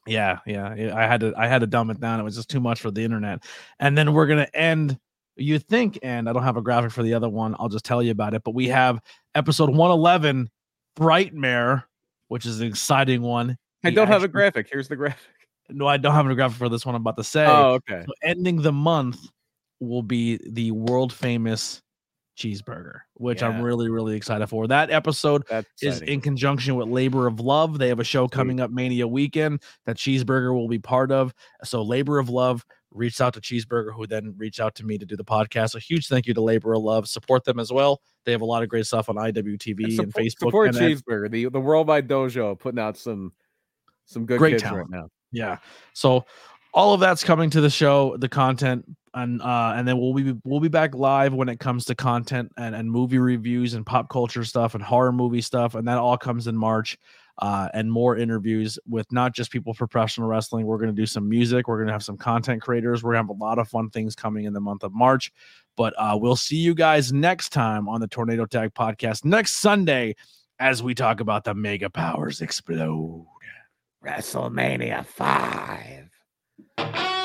Yeah, yeah. I had to I had to dumb it down. It was just too much for the internet. And then we're gonna end. You think, and I don't have a graphic for the other one. I'll just tell you about it. But we have episode 111, Brightmare, which is an exciting one. I don't have a graphic. Here's the graphic. No, I don't have a graphic for this one. I'm about to say. Oh, okay. So ending the month will be the world famous cheeseburger, which I'm really, really excited for. That episode is in conjunction with Labor of Love. They have a show Sweet. coming up Mania weekend that Cheeseburger will be part of. So Labor of Love reached out to Cheeseburger, who then reached out to me to do the podcast. A huge thank you to Labor of Love. Support them as well. They have a lot of great stuff on IWTV and, support, Facebook. support and Cheeseburger, the the Worldwide Dojo, putting out some some good Great kids talent. right now. Yeah. So all of that's coming to the show, the content, and uh, and then we'll be we'll be back live when it comes to content and, and movie reviews and pop culture stuff and horror movie stuff, and that all comes in March. Uh, and more interviews with not just people professional wrestling. We're going to do some music. We're going to have some content creators. We're going to have a lot of fun things coming in the month of March. But uh, we'll see you guys next time on the Tornado Tag Podcast next Sunday as we talk about the Mega Powers Explode. WrestleMania five.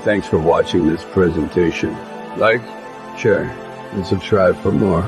Thanks for watching this presentation. Like, share, and subscribe for more.